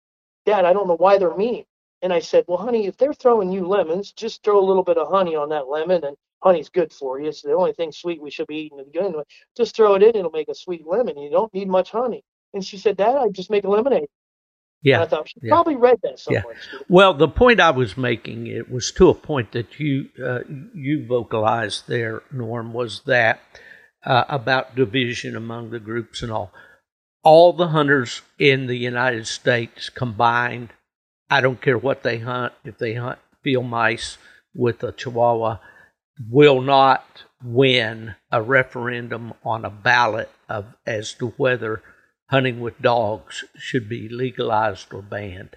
Dad, I don't know why they're mean. And I said, Well, honey, if they're throwing you lemons, just throw a little bit of honey on that lemon, and honey's good for you. It's the only thing sweet we should be eating to begin with. Just throw it in, it'll make a sweet lemon. You don't need much honey. And she said, Dad, I just make lemonade. Yeah. And I thought she yeah. probably read that somewhere. Yeah. Well, the point I was making it was to a point that you uh, you vocalized there, Norm, was that uh, about division among the groups and all. All the hunters in the United States combined, I don't care what they hunt, if they hunt field mice with a Chihuahua, will not win a referendum on a ballot of as to whether hunting with dogs should be legalized or banned.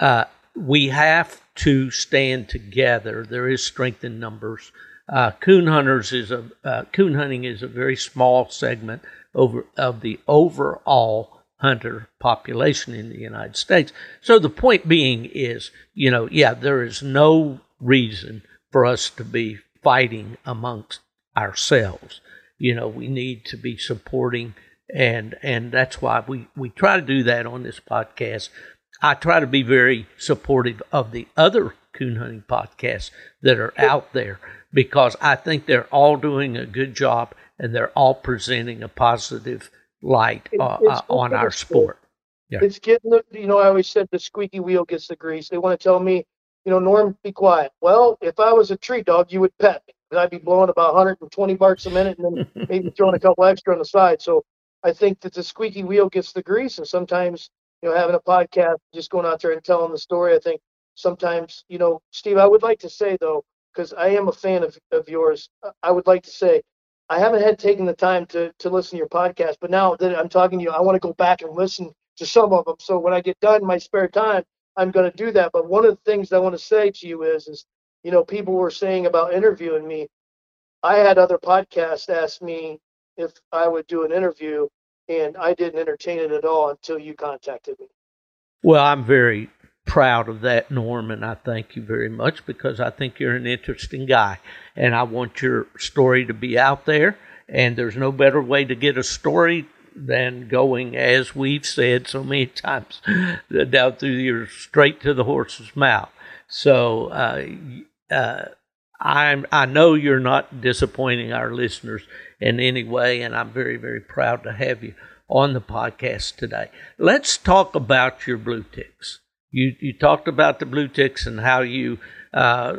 Uh, we have to stand together. There is strength in numbers. Uh, coon hunters is a uh, coon hunting is a very small segment over of the overall hunter population in the United States. So the point being is, you know, yeah, there is no reason for us to be fighting amongst ourselves. You know, we need to be supporting and and that's why we we try to do that on this podcast. I try to be very supportive of the other coon hunting podcasts that are out there because I think they're all doing a good job and they're all presenting a positive light uh, uh, on our sport. Yeah. It's getting the, you know, I always said the squeaky wheel gets the grease. They want to tell me, you know, Norm, be quiet. Well, if I was a tree dog, you would pet me. And I'd be blowing about 120 barks a minute and then maybe throwing a couple extra on the side. So I think that the squeaky wheel gets the grease, and sometimes you know having a podcast, just going out there and telling the story. I think sometimes you know, Steve, I would like to say though, because I am a fan of of yours, uh, I would like to say. I haven't had taken the time to to listen to your podcast, but now that I'm talking to you, I want to go back and listen to some of them. So when I get done in my spare time, I'm going to do that. But one of the things I want to say to you is, is you know, people were saying about interviewing me. I had other podcasts ask me if I would do an interview, and I didn't entertain it at all until you contacted me. Well, I'm very proud of that, Norm, and I thank you very much because I think you're an interesting guy, and I want your story to be out there. And there's no better way to get a story than going, as we've said so many times, down through your straight to the horse's mouth. So uh, uh, I'm, I know you're not disappointing our listeners in any way, and I'm very, very proud to have you on the podcast today. Let's talk about your blue ticks. You you talked about the blue ticks and how you uh,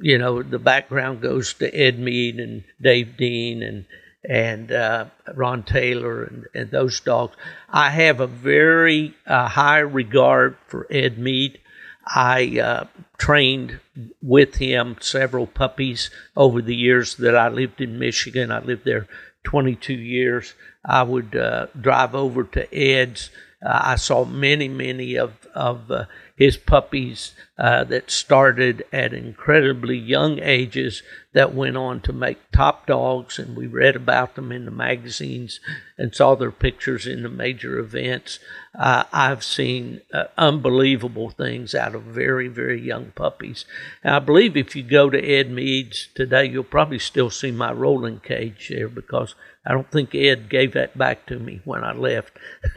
you know the background goes to Ed Mead and Dave Dean and and uh, Ron Taylor and, and those dogs. I have a very uh, high regard for Ed Mead. I uh, trained with him several puppies over the years that I lived in Michigan. I lived there 22 years. I would uh, drive over to Ed's. Uh, I saw many, many of, of uh, his puppies uh, that started at incredibly young ages that went on to make top dogs, and we read about them in the magazines and saw their pictures in the major events. uh, I've seen uh, unbelievable things out of very, very young puppies. And I believe if you go to Ed Mead's today, you'll probably still see my rolling cage there because I don't think Ed gave that back to me when I left.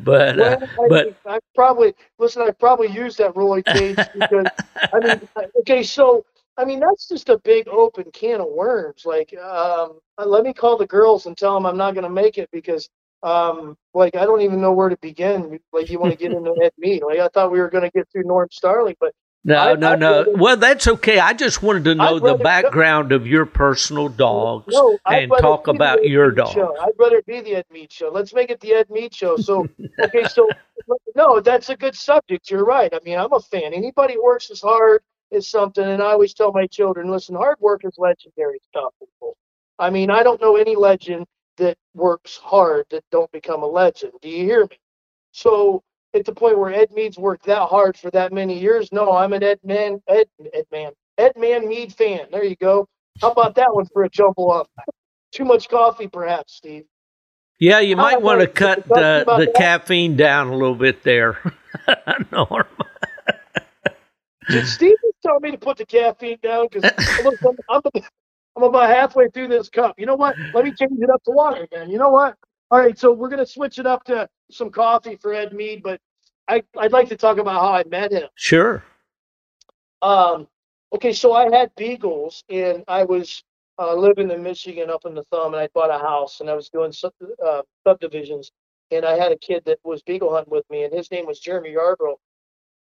but uh, I, but I probably listen. I probably used that rolling cage because I mean, okay, so I mean that's just a big open can of worms. Like, um, uh, let me call the girls and tell them I'm not going to make it because, um, like I don't even know where to begin. Like, you want to get into Ed Mead? Like, I thought we were going to get through Norm Starling, but no, I- no, I'd no. rather- Well, that's okay. I just wanted to know the background of your personal dogs No, and talk about your dog. Show. I'd rather be the Ed Mead show. Let's make it the Ed Mead show. So, okay, so no, that's a good subject. You're right. I mean, I'm a fan. Anybody who works as hard as something, and I always tell my children, listen, hard work is legendary stuff. people. I mean, I don't know any legend that works hard that don't become a legend. Do you hear me? So at the point where Ed Mead's worked that hard for that many years, no, I'm an Ed Man, Ed, Ed Man, Ed Man Mead fan. There you go. How about that one for a jumble up? Too much coffee, perhaps, Steve. Yeah, you might want to cut the that? caffeine down a little bit there, Norm. Did Steve was telling me to put the caffeine down because look, I'm, I'm, I'm about halfway through this cup. You know what? Let me change it up to water again. You know what? All right, so we're gonna switch it up to some coffee for Ed Mead, but I, I'd like to talk about how I met him. Sure. Um, okay, so I had beagles, and I was uh, living in Michigan up in the thumb, and I bought a house, and I was doing sub, uh, subdivisions, and I had a kid that was beagle hunting with me, and his name was Jeremy Yarbrough,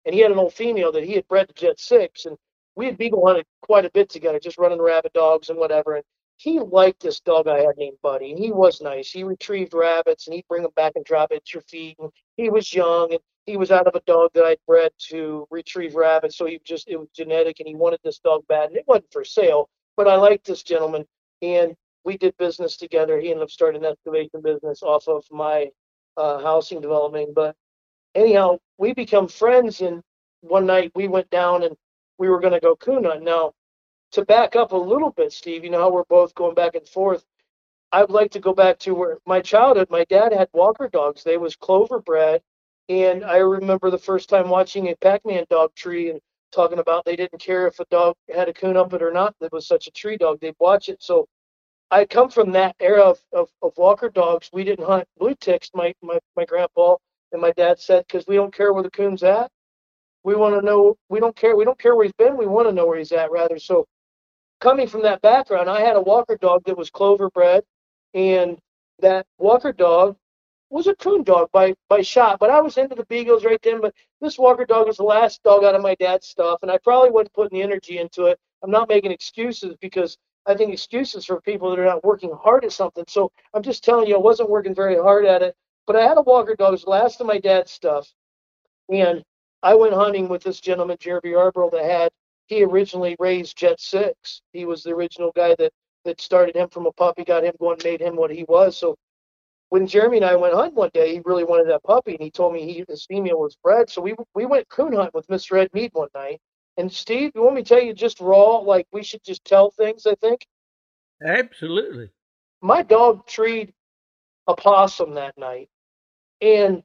and he had an old female that he had bred to Jet Six, and we had beagle hunted quite a bit together, just running the rabbit dogs and whatever, and he liked this dog I had named Buddy, and he was nice. He retrieved rabbits, and he'd bring them back and drop it at your feet, and he was young, and he was out of a dog that I'd bred to retrieve rabbits, so he just it was genetic, and he wanted this dog bad, and it wasn't for sale. But I liked this gentleman, and we did business together. He ended up starting an excavation business off of my uh, housing development. But anyhow, we become friends, and one night we went down and we were going to go coon hunt. Now, to back up a little bit, Steve, you know how we're both going back and forth. I'd like to go back to where my childhood. My dad had Walker dogs. They was clover bred, and I remember the first time watching a Pac-Man dog tree and talking about they didn't care if a dog had a coon up it or not. That was such a tree dog. They'd watch it. So I come from that era of, of, of Walker dogs. We didn't hunt blue ticks. My my my grandpa and my dad said because we don't care where the coon's at. We want to know. We don't care. We don't care where he's been. We want to know where he's at. Rather, so coming from that background, I had a Walker dog that was clover bred, and that Walker dog was a coon dog by by shot. But I was into the beagles right then. But this Walker dog was the last dog out of my dad's stuff, and I probably wasn't putting the energy into it. I'm not making excuses because I think excuses for people that are not working hard at something. So I'm just telling you, I wasn't working very hard at it. But I had a Walker dog, it was last of my dad's stuff, and I went hunting with this gentleman, Jeremy Yarbrough, that had he originally raised Jet Six. He was the original guy that that started him from a puppy, got him going, made him what he was. So when Jeremy and I went hunting one day, he really wanted that puppy, and he told me he his female was bred. So we we went coon hunt with Mr. Ed Mead one night. And Steve, you want me to tell you just raw, like we should just tell things? I think Absolutely. my dog treed a possum that night, and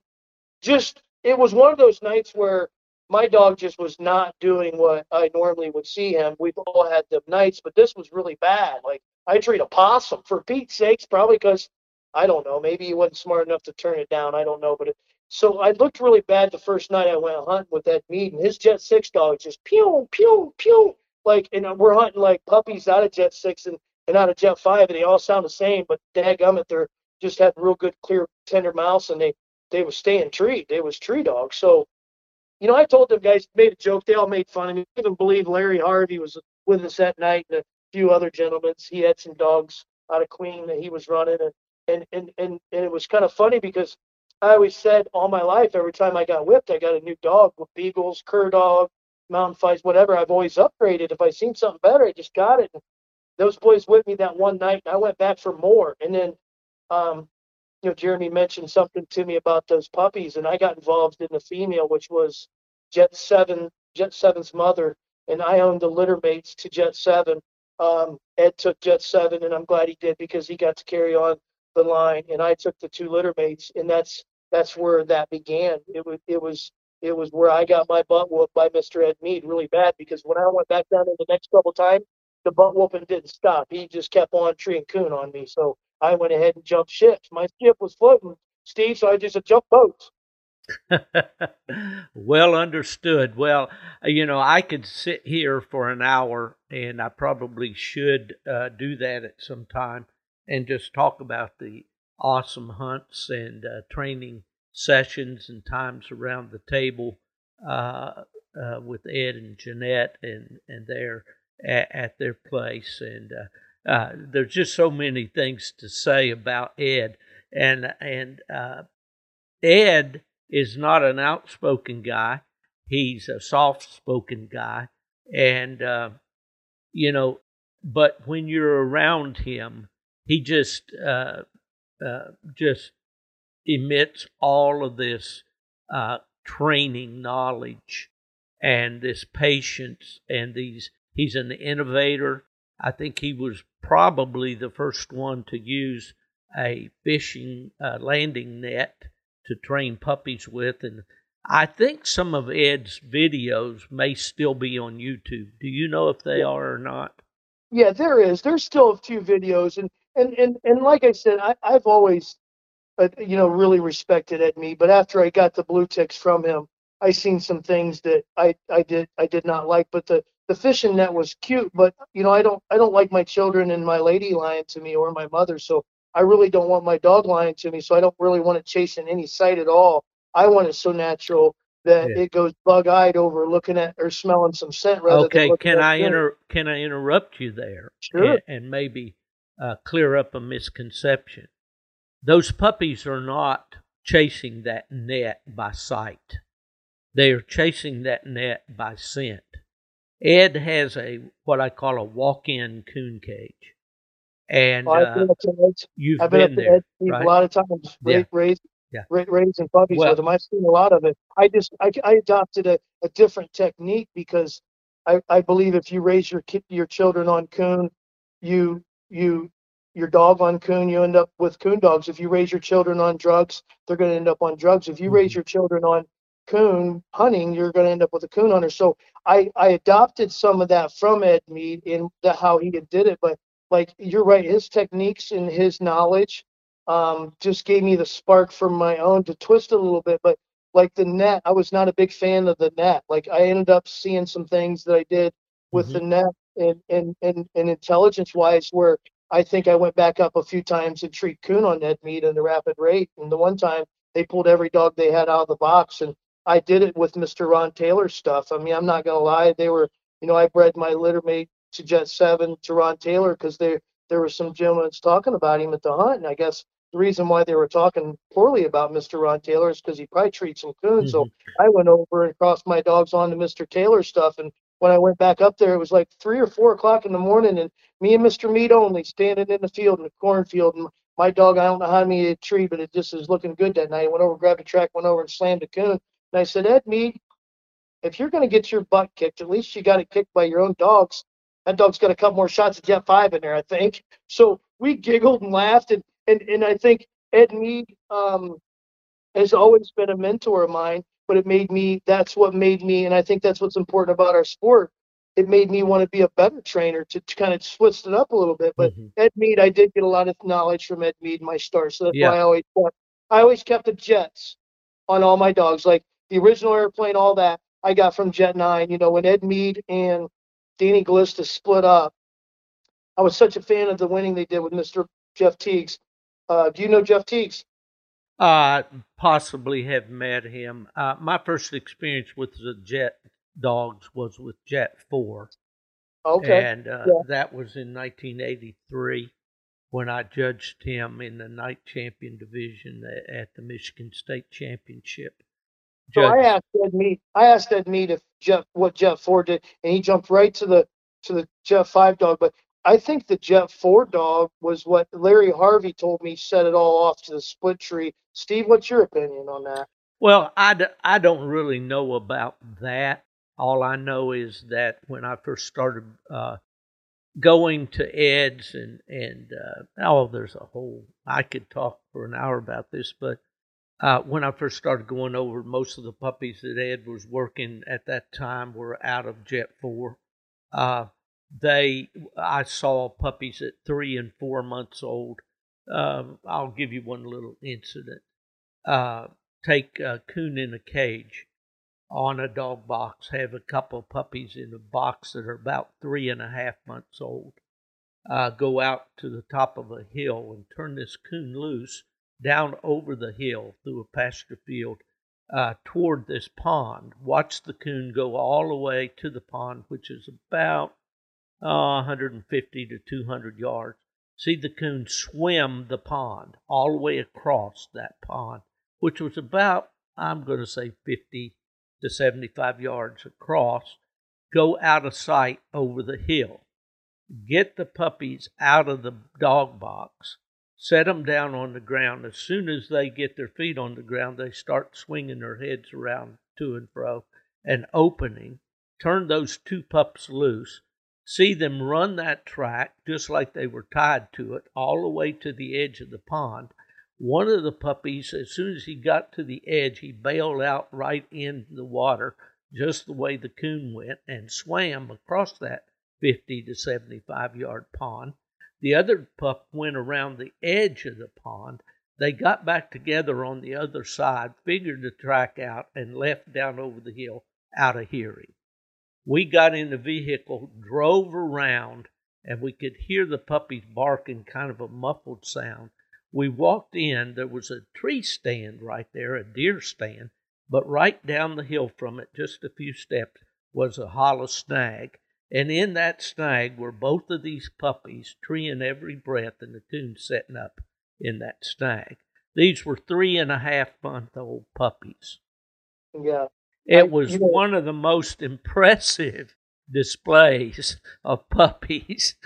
just it was one of those nights where my dog just was not doing what I normally would see him. We've all had them nights, but this was really bad. Like I treat a possum for Pete's sakes, probably because I don't know, maybe he wasn't smart enough to turn it down. I don't know, but it, so I looked really bad the first night I went hunting with Ed Mead, and his Jet Six dog just pew pew pew like, and we're hunting like puppies out of Jet Six and and out of Jet Five, and they all sound the same, but dadgummit, they're just had real good, clear, tender mouths, and they they were staying tree. They was tree dogs. So, you know, I told them guys, made a joke. They all made fun of me. I even believe Larry Harvey was with us that night, and a few other gentlemen. He had some dogs out of Queen that he was running, and and and and, and it was kind of funny because I always said all my life, every time I got whipped, I got a new dog with beagles, cur dog, mountain feists, whatever. I've always upgraded. If I seen something better, I just got it. And those boys with me that one night, and I went back for more. And then, um, you know, Jeremy mentioned something to me about those puppies, and I got involved in the female, which was Jet Seven, Jet Seven's mother, and I owned the litter mates to Jet Seven. Um, Ed took Jet Seven, and I'm glad he did because he got to carry on the line, and I took the two litter mates, and that's that's where that began. It was it was it was where I got my butt whooped by Mr. Ed Mead really bad because when I went back down there the next couple times, the butt whooping didn't stop. He just kept on treeing coon on me. So I went ahead and jumped ships. My ship was floating, Steve, so I just jumped boats. well understood. Well, you know, I could sit here for an hour, and I probably should uh, do that at some time and just talk about the awesome hunts and uh, training sessions and times around the table uh, uh with Ed and Jeanette and and their at, at their place. And uh, uh, there's just so many things to say about Ed and and Ed is not an outspoken guy. He's a soft spoken guy. And, uh, you know, but when you're around him, he just, uh, uh, just emits all of this uh, training knowledge and this patience and these, he's an innovator. I think he was probably the first one to use a fishing uh, landing net to train puppies with. And I think some of Ed's videos may still be on YouTube. Do you know if they are or not? Yeah, there is. There's still a few videos, and and and, and like I said, I, I've always, uh, you know, really respected Ed Me. But after I got the blue ticks from him, I seen some things that I I did I did not like. But the the fishing net was cute, but you know, I don't I don't like my children and my lady lying to me or my mother. So I really don't want my dog lying to me, so I don't really want it chasing any sight at all. I want it so natural that yeah. it goes bug-eyed over looking at or smelling some scent. Rather than okay, can I inter can I interrupt you there? Sure. And, and maybe uh, clear up a misconception. Those puppies are not chasing that net by sight. They are chasing that net by scent. Ed has a what I call a walk-in coon cage. And well, uh, you've I've been, been there right? a lot of times, yeah. raised, yeah. raising puppies well, with them. I've seen a lot of it. I just I, I adopted a, a different technique because I, I believe if you raise your your children on coon, you you your dog on coon, you end up with coon dogs. If you raise your children on drugs, they're going to end up on drugs. If you raise mm-hmm. your children on coon hunting, you're going to end up with a coon hunter. So I, I adopted some of that from Ed Mead in the, how he did it, but like you're right, his techniques and his knowledge um, just gave me the spark from my own to twist a little bit. But like the net, I was not a big fan of the net. Like I ended up seeing some things that I did with mm-hmm. the net and and and, and intelligence wise where I think I went back up a few times and treat coon on Ed Mead in the rapid rate. And the one time they pulled every dog they had out of the box and I did it with Mr. Ron Taylor stuff. I mean, I'm not gonna lie, they were, you know, I bred my litter mate to Jet Seven to Ron Taylor because there there were some gentlemen talking about him at the hunt, and I guess the reason why they were talking poorly about Mr. Ron Taylor is because he probably treats some coons. Mm-hmm. So I went over and crossed my dogs on to Mr. Taylor stuff, and when I went back up there, it was like three or four o'clock in the morning, and me and Mr. Mead only standing in the field in the cornfield, and my dog, I don't know how many a tree, but it just is looking good that night. I went over, grabbed a track, went over and slammed a coon. And I said, Ed Mead, if you're going to get your butt kicked, at least you got it kicked by your own dogs that dog's got a couple more shots at Jet 5 in there, I think. So we giggled and laughed. And, and, and I think Ed Mead um, has always been a mentor of mine, but it made me, that's what made me, and I think that's what's important about our sport. It made me want to be a better trainer to, to kind of twist it up a little bit. But mm-hmm. Ed Mead, I did get a lot of knowledge from Ed Mead my start. So that's yeah. why I always kept, I always kept the jets on all my dogs. Like the original airplane, all that I got from Jet 9. You know, when Ed Mead and Danny Glista split up. I was such a fan of the winning they did with Mr. Jeff Teagues. Uh, do you know Jeff Teagues? Uh, possibly have met him. Uh, my first experience with the Jet Dogs was with Jet 4. Okay. And uh, yeah. that was in 1983 when I judged him in the night champion division at the Michigan State Championship. So I asked Ed Mead. I asked Ed Mead if Jeff what Jet Four did, and he jumped right to the to the Jet Five dog. But I think the Jet Four dog was what Larry Harvey told me set it all off to the split tree. Steve, what's your opinion on that? Well, I d- I don't really know about that. All I know is that when I first started uh, going to Ed's and and uh, oh, there's a whole I could talk for an hour about this, but uh, when I first started going over, most of the puppies that Ed was working at that time were out of Jet Four. Uh, they, I saw puppies at three and four months old. Um, I'll give you one little incident. Uh, take a coon in a cage on a dog box, have a couple puppies in a box that are about three and a half months old. Uh, go out to the top of a hill and turn this coon loose down over the hill through a pasture field uh, toward this pond. Watch the coon go all the way to the pond, which is about uh, 150 to 200 yards. See the coon swim the pond all the way across that pond, which was about, I'm going to say, 50 to 75 yards across. Go out of sight over the hill. Get the puppies out of the dog box set them down on the ground. As soon as they get their feet on the ground, they start swinging their heads around to and fro and opening. Turn those two pups loose. See them run that track just like they were tied to it all the way to the edge of the pond. One of the puppies, as soon as he got to the edge, he bailed out right in the water, just the way the coon went, and swam across that 50 to 75 yard pond the other pup went around the edge of the pond. They got back together on the other side, figured the track out, and left down over the hill out of hearing. We got in the vehicle, drove around, and we could hear the puppies barking, kind of a muffled sound. We walked in, there was a tree stand right there, a deer stand, but right down the hill from it, just a few steps, was a hollow snag. And in that snag were both of these puppies, treeing every breath, and the coon setting up in that snag. These were three and a half month old puppies. Yeah. It was one of the most impressive displays of puppies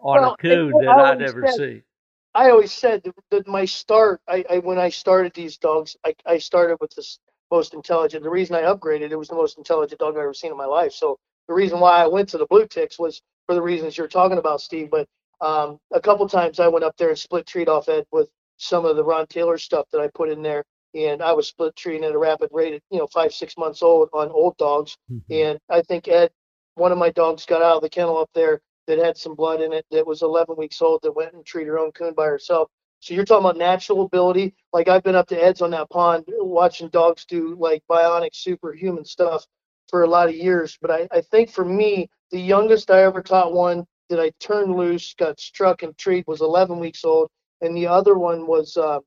on well, a coon that I'd ever said, seen. I always said that my start, I, I when I started these dogs, I, I started with the most intelligent. The reason I upgraded, it was the most intelligent dog I've ever seen in my life. So the reason why I went to the Blue Ticks was for the reasons you're talking about, Steve. But um, a couple times I went up there and split treat off Ed with some of the Ron Taylor stuff that I put in there, and I was split treating at a rapid rate at you know five six months old on old dogs, mm-hmm. and I think Ed, one of my dogs got out of the kennel up there that had some blood in it that was 11 weeks old that went and treated her own coon by herself. So you're talking about natural ability. Like I've been up to Ed's on that pond watching dogs do like bionic superhuman stuff for a lot of years. But I, I think for me, the youngest I ever taught one that I turned loose, got struck and treated was 11 weeks old, and the other one was uh,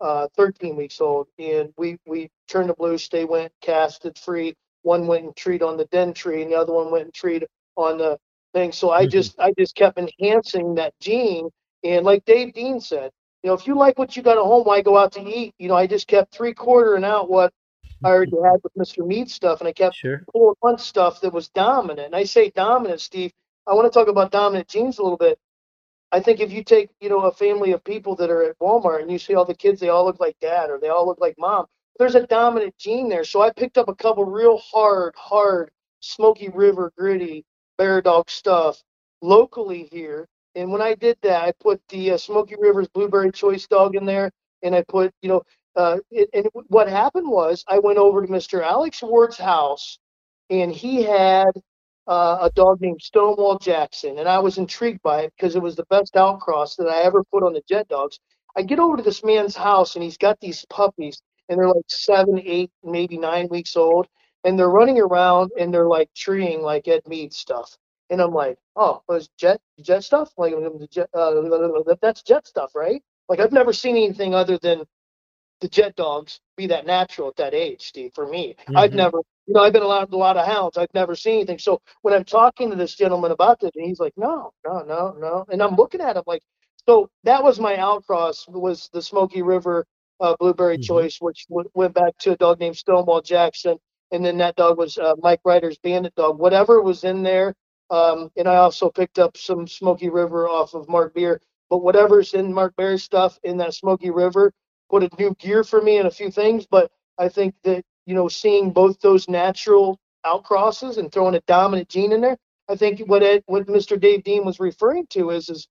uh, 13 weeks old. And we we turned them loose. They went casted free. One went and treat on the den tree, and the other one went and treat on the thing. So I mm-hmm. just I just kept enhancing that gene. And like Dave Dean said, you know, if you like what you got at home, why go out to eat? You know, I just kept three quartering out what I already had with Mr. Mead stuff, and I kept sure. pulling on stuff that was dominant. And I say dominant, Steve. I want to talk about dominant genes a little bit. I think if you take, you know, a family of people that are at Walmart and you see all the kids, they all look like dad or they all look like mom. There's a dominant gene there. So I picked up a couple real hard, hard Smoky River gritty bear dog stuff locally here. And when I did that, I put the uh, Smoky Rivers Blueberry Choice dog in there, and I put, you know, uh, it, and what happened was I went over to Mr. Alex Ward's house, and he had uh, a dog named Stonewall Jackson, and I was intrigued by it because it was the best outcross that I ever put on the Jet Dogs. I get over to this man's house, and he's got these puppies, and they're like seven, eight, maybe nine weeks old, and they're running around and they're like treeing like Ed Mead stuff. And I'm like, oh, was jet jet stuff? Like uh, that's jet stuff, right? Like I've never seen anything other than the jet dogs be that natural at that age, Steve. For me, mm-hmm. I've never, you know, I've been around a lot of hounds. I've never seen anything. So when I'm talking to this gentleman about this, and he's like, no, no, no, no, and I'm looking at him like, so that was my outcross was the Smoky River uh, Blueberry mm-hmm. Choice, which w- went back to a dog named Stonewall Jackson, and then that dog was uh, Mike Ryder's Bandit dog. Whatever was in there, um, and I also picked up some Smoky River off of Mark Beer. But whatever's in Mark Beer's stuff in that Smoky River, put a new gear for me and a few things. But I think that you know, seeing both those natural outcrosses and throwing a dominant gene in there, I think what what Mr. Dave Dean was referring to is is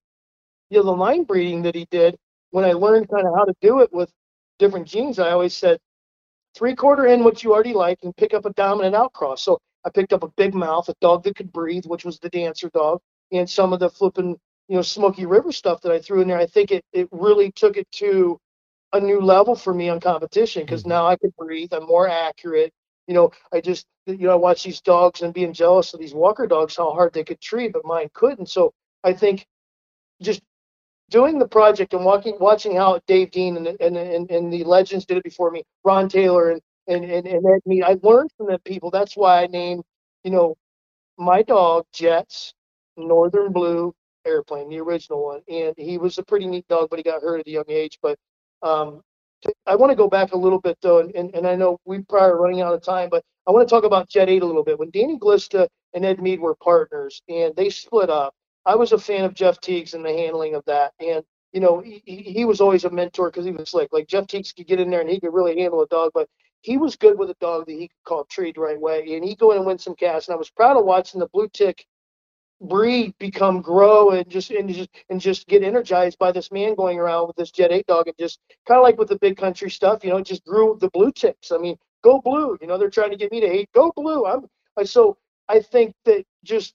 you know the line breeding that he did when I learned kind of how to do it with different genes, I always said three quarter in what you already like and pick up a dominant outcross. So I picked up a big mouth, a dog that could breathe, which was the dancer dog, and some of the flipping, you know, Smoky River stuff that I threw in there. I think it, it really took it to a new level for me on competition because Mhm. now I could breathe. I'm more accurate. You know, I just, you know, I watch these dogs and being jealous of these Walker dogs, how hard they could treat, but mine couldn't. So I think just doing the project and walking, watching how Dave Dean and, and, and, and the legends did it before me, Ron Taylor and, and, and, and Ed Mead, I learned from the people. That's why I named, you know, my dog Jets, Northern Blue Airplane, the original one. And he was a pretty neat dog, but he got hurt at a young age. But um, I want to go back a little bit though, and, and, and I know we probably are running out of time, but I want to talk about Jet 8 a little bit. When Danny Glista and Ed Mead were partners and they split up, I was a fan of Jeff Teagues and the handling of that. And, you know, he, he was always a mentor because he was slick. Like Jeff Teagues could get in there and he could really handle a dog, but he was good with a dog that he could call treat the right way. And he'd go in and win some cash. And I was proud of watching the blue tick breed become grow and just and just and just get energized by this man going around with this jet eight dog and just kind of like with the big country stuff, you know, just grew the blue ticks. I mean, go blue. You know, they're trying to get me to hate go blue. I'm I so I think that just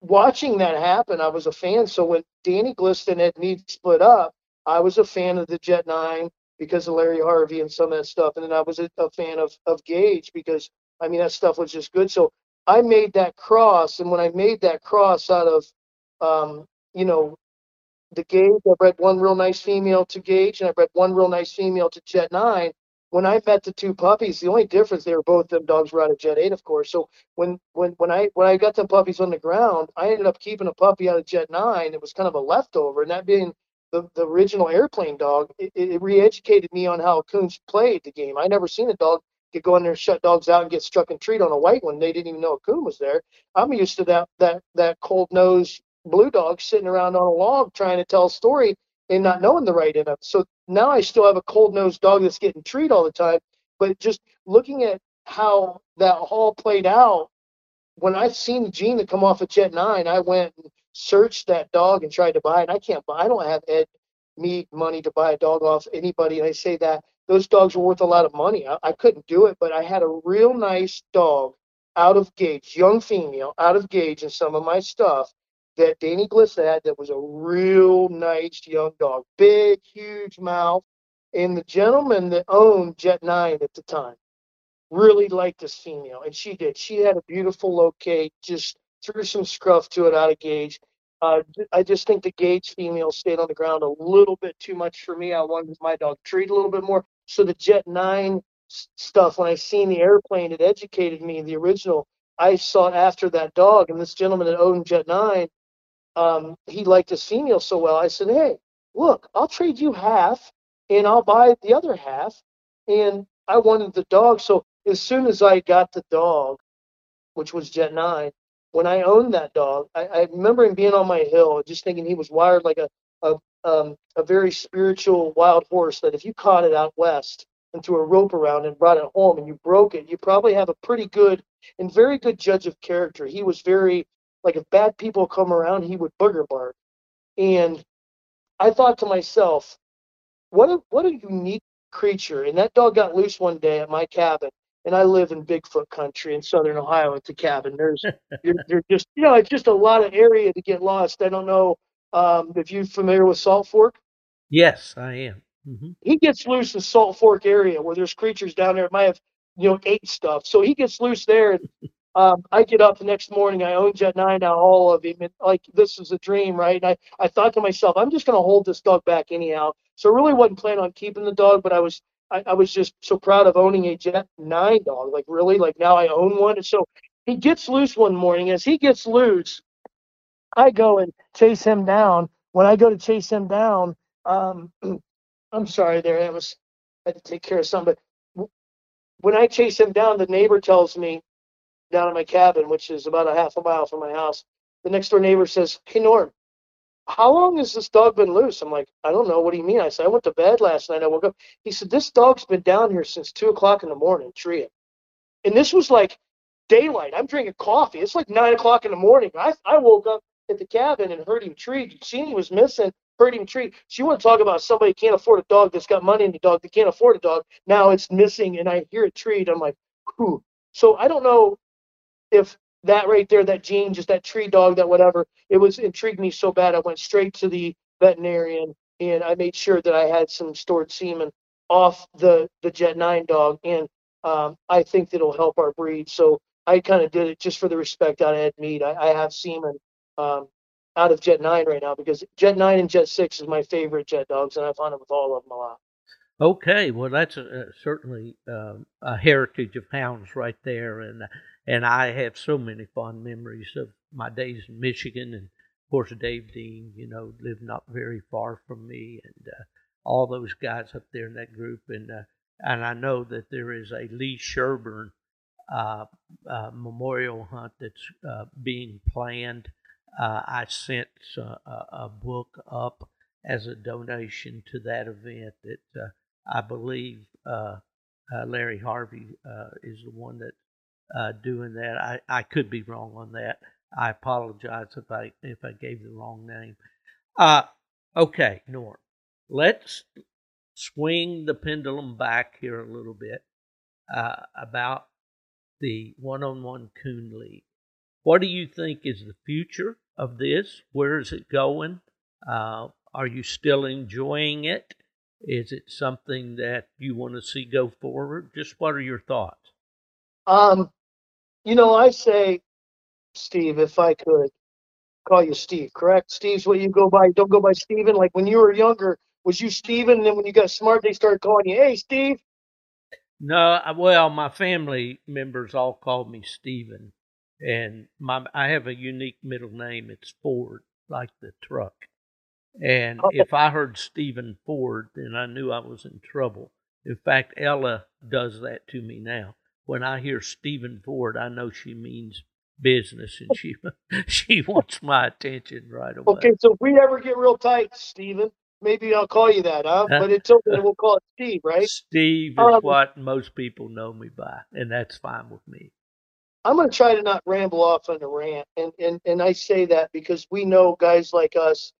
watching that happen, I was a fan. So when Danny Glista and Ed Mead split up, I was a fan of the Jet Nine because of Larry Harvey and some of that stuff, and then I was a, a fan of of Gage because I mean that stuff was just good. So I made that cross, and when I made that cross out of, um, you know, the Gage, I bred one real nice female to Gage, and I bred one real nice female to Jet Nine. When I met the two puppies, the only difference they were both them dogs were out of Jet Eight, of course. So when when when I when I got the puppies on the ground, I ended up keeping a puppy out of Jet Nine. It was kind of a leftover, and that being the, the original airplane dog, it, it re-educated me on how coons played the game. I never seen a dog could go in there, shut dogs out, and get struck and treat on a white one. They didn't even know a coon was there. I'm used to that that that cold nosed blue dog sitting around on a log trying to tell a story and not knowing the right end of it. So now I still have a cold nosed dog that's getting treat all the time. But just looking at how that all played out, when I seen the gene that come off of Jet Nine, I went and searched that dog and tried to buy it. I can't buy. I don't have Ed Mead money to buy a dog off anybody, and I say that those dogs were worth a lot of money. I, I couldn't do it, but I had a real nice dog out of Gage, young female, out of Gage in some of my stuff that Danny Gliss had that was a real nice young dog, big, huge mouth. And the gentleman that owned Jet 9 at the time really liked this female, and she did. She had a beautiful locate, just threw some scruff to it out of Gage. Uh, I just think the Gage female stayed on the ground a little bit too much for me. I wanted my dog treat a little bit more. So the Jet 9 stuff, when I seen the airplane, it educated me. The original, I sought after that dog, and this gentleman that owned Jet 9, um, he liked his female so well. I said, hey, look, I'll trade you half, and I'll buy the other half. And I wanted the dog. So as soon as I got the dog, which was Jet 9, when I owned that dog, I, I remember him being on my hill, just thinking he was wired like a, a, um, a very spiritual wild horse that if you caught it out west and threw a rope around and brought it home and you broke it, you probably have a pretty good and very good judge of character. He was very, like, if bad people come around, he would booger bark. And I thought to myself, what a, what a unique creature. And that dog got loose one day at my cabin. And I live in Bigfoot country in southern Ohio. It's a cabin. There's, you're, you're just, you know, it's just a lot of area to get lost. I don't know um, if you're familiar with Salt Fork. Yes, I am. hmm He gets loose in Salt Fork area where there's creatures down there. It might have, you know, ate stuff. So he gets loose there. And um, I get up the next morning. I own Jet 9 now, all of him. And like, this is a dream, right? And I, I thought to myself, I'm just going to hold this dog back anyhow. So I really wasn't planning on keeping the dog, but I was I, I was just so proud of owning a Jet 9 dog. Like, really? Like, now I own one. And so he gets loose one morning. As he gets loose, I go and chase him down. When I go to chase him down, um, I'm sorry there. That was, I had to take care of something. But when I chase him down, the neighbor tells me down at my cabin, which is about a half a mile from my house, the next door neighbor says, Hey, Norm, how long has this dog been loose? I'm like, I don't know. What do you mean? I said, I went to bed last night. I woke up. He said, This dog's been down here since two o'clock in the morning, treeing. And this was like daylight. I'm drinking coffee. It's like nine o'clock in the morning. I, I woke up at the cabin and heard him tree. Seen he was missing. hurting tree. So you want to talk about somebody can't afford a dog that's got money in the dog that can't afford a dog. Now it's missing, and I hear a treat. I'm like, whew. So I don't know if that right there, that gene, just that tree dog, that whatever, it was intrigued me so bad. I went straight to the veterinarian and I made sure that I had some stored semen off the the Jet Nine dog, and um, I think that it'll help our breed. So I kind of did it just for the respect out of Ed Mead. I, I have semen um, out of Jet Nine right now because Jet Nine and Jet Six is my favorite Jet dogs, and I've hunted with all of them a lot. Okay, well that's a, certainly um, a heritage of hounds right there, and and I have so many fond memories of my days in Michigan, and of course Dave Dean, you know, lived not very far from me, and uh, all those guys up there in that group, and uh, and I know that there is a Lee Sherburne uh, uh memorial hunt that's uh, being planned. Uh, I sent a, a, book up as a donation to that event that I believe Larry Harvey is the one that uh, doing that. I, I could be wrong on that. I apologize if I if I gave the wrong name. Uh, okay, Norm. Let's swing the pendulum back here a little bit uh, about the one-on-one coon league. What do you think is the future of this? Where is it going? Uh, are you still enjoying it? Is it something that you want to see go forward? Just what are your thoughts? Um, you know, I say, Steve, if I could call you Steve, correct? Steve's what you go by. Don't go by Steven. Like when you were younger, was you Steven? And then when you got smart, they started calling you, hey, Steve. No, well, my family members all called me Steven. And my I have a unique middle name. It's Ford, like the truck. And okay. if I heard Stephen Ford, then I knew I was in trouble. In fact, Ella does that to me now when I hear Stephen Ford, I know she means business and she she wants my attention right away. Okay, so if we ever get real tight, Stephen, maybe I'll call you that, huh? But until then, we'll call it Steve, right? Steve is um, what most people know me by, and that's fine with me. I'm going to try to not ramble off on a rant, and and and I say that because we know guys like us,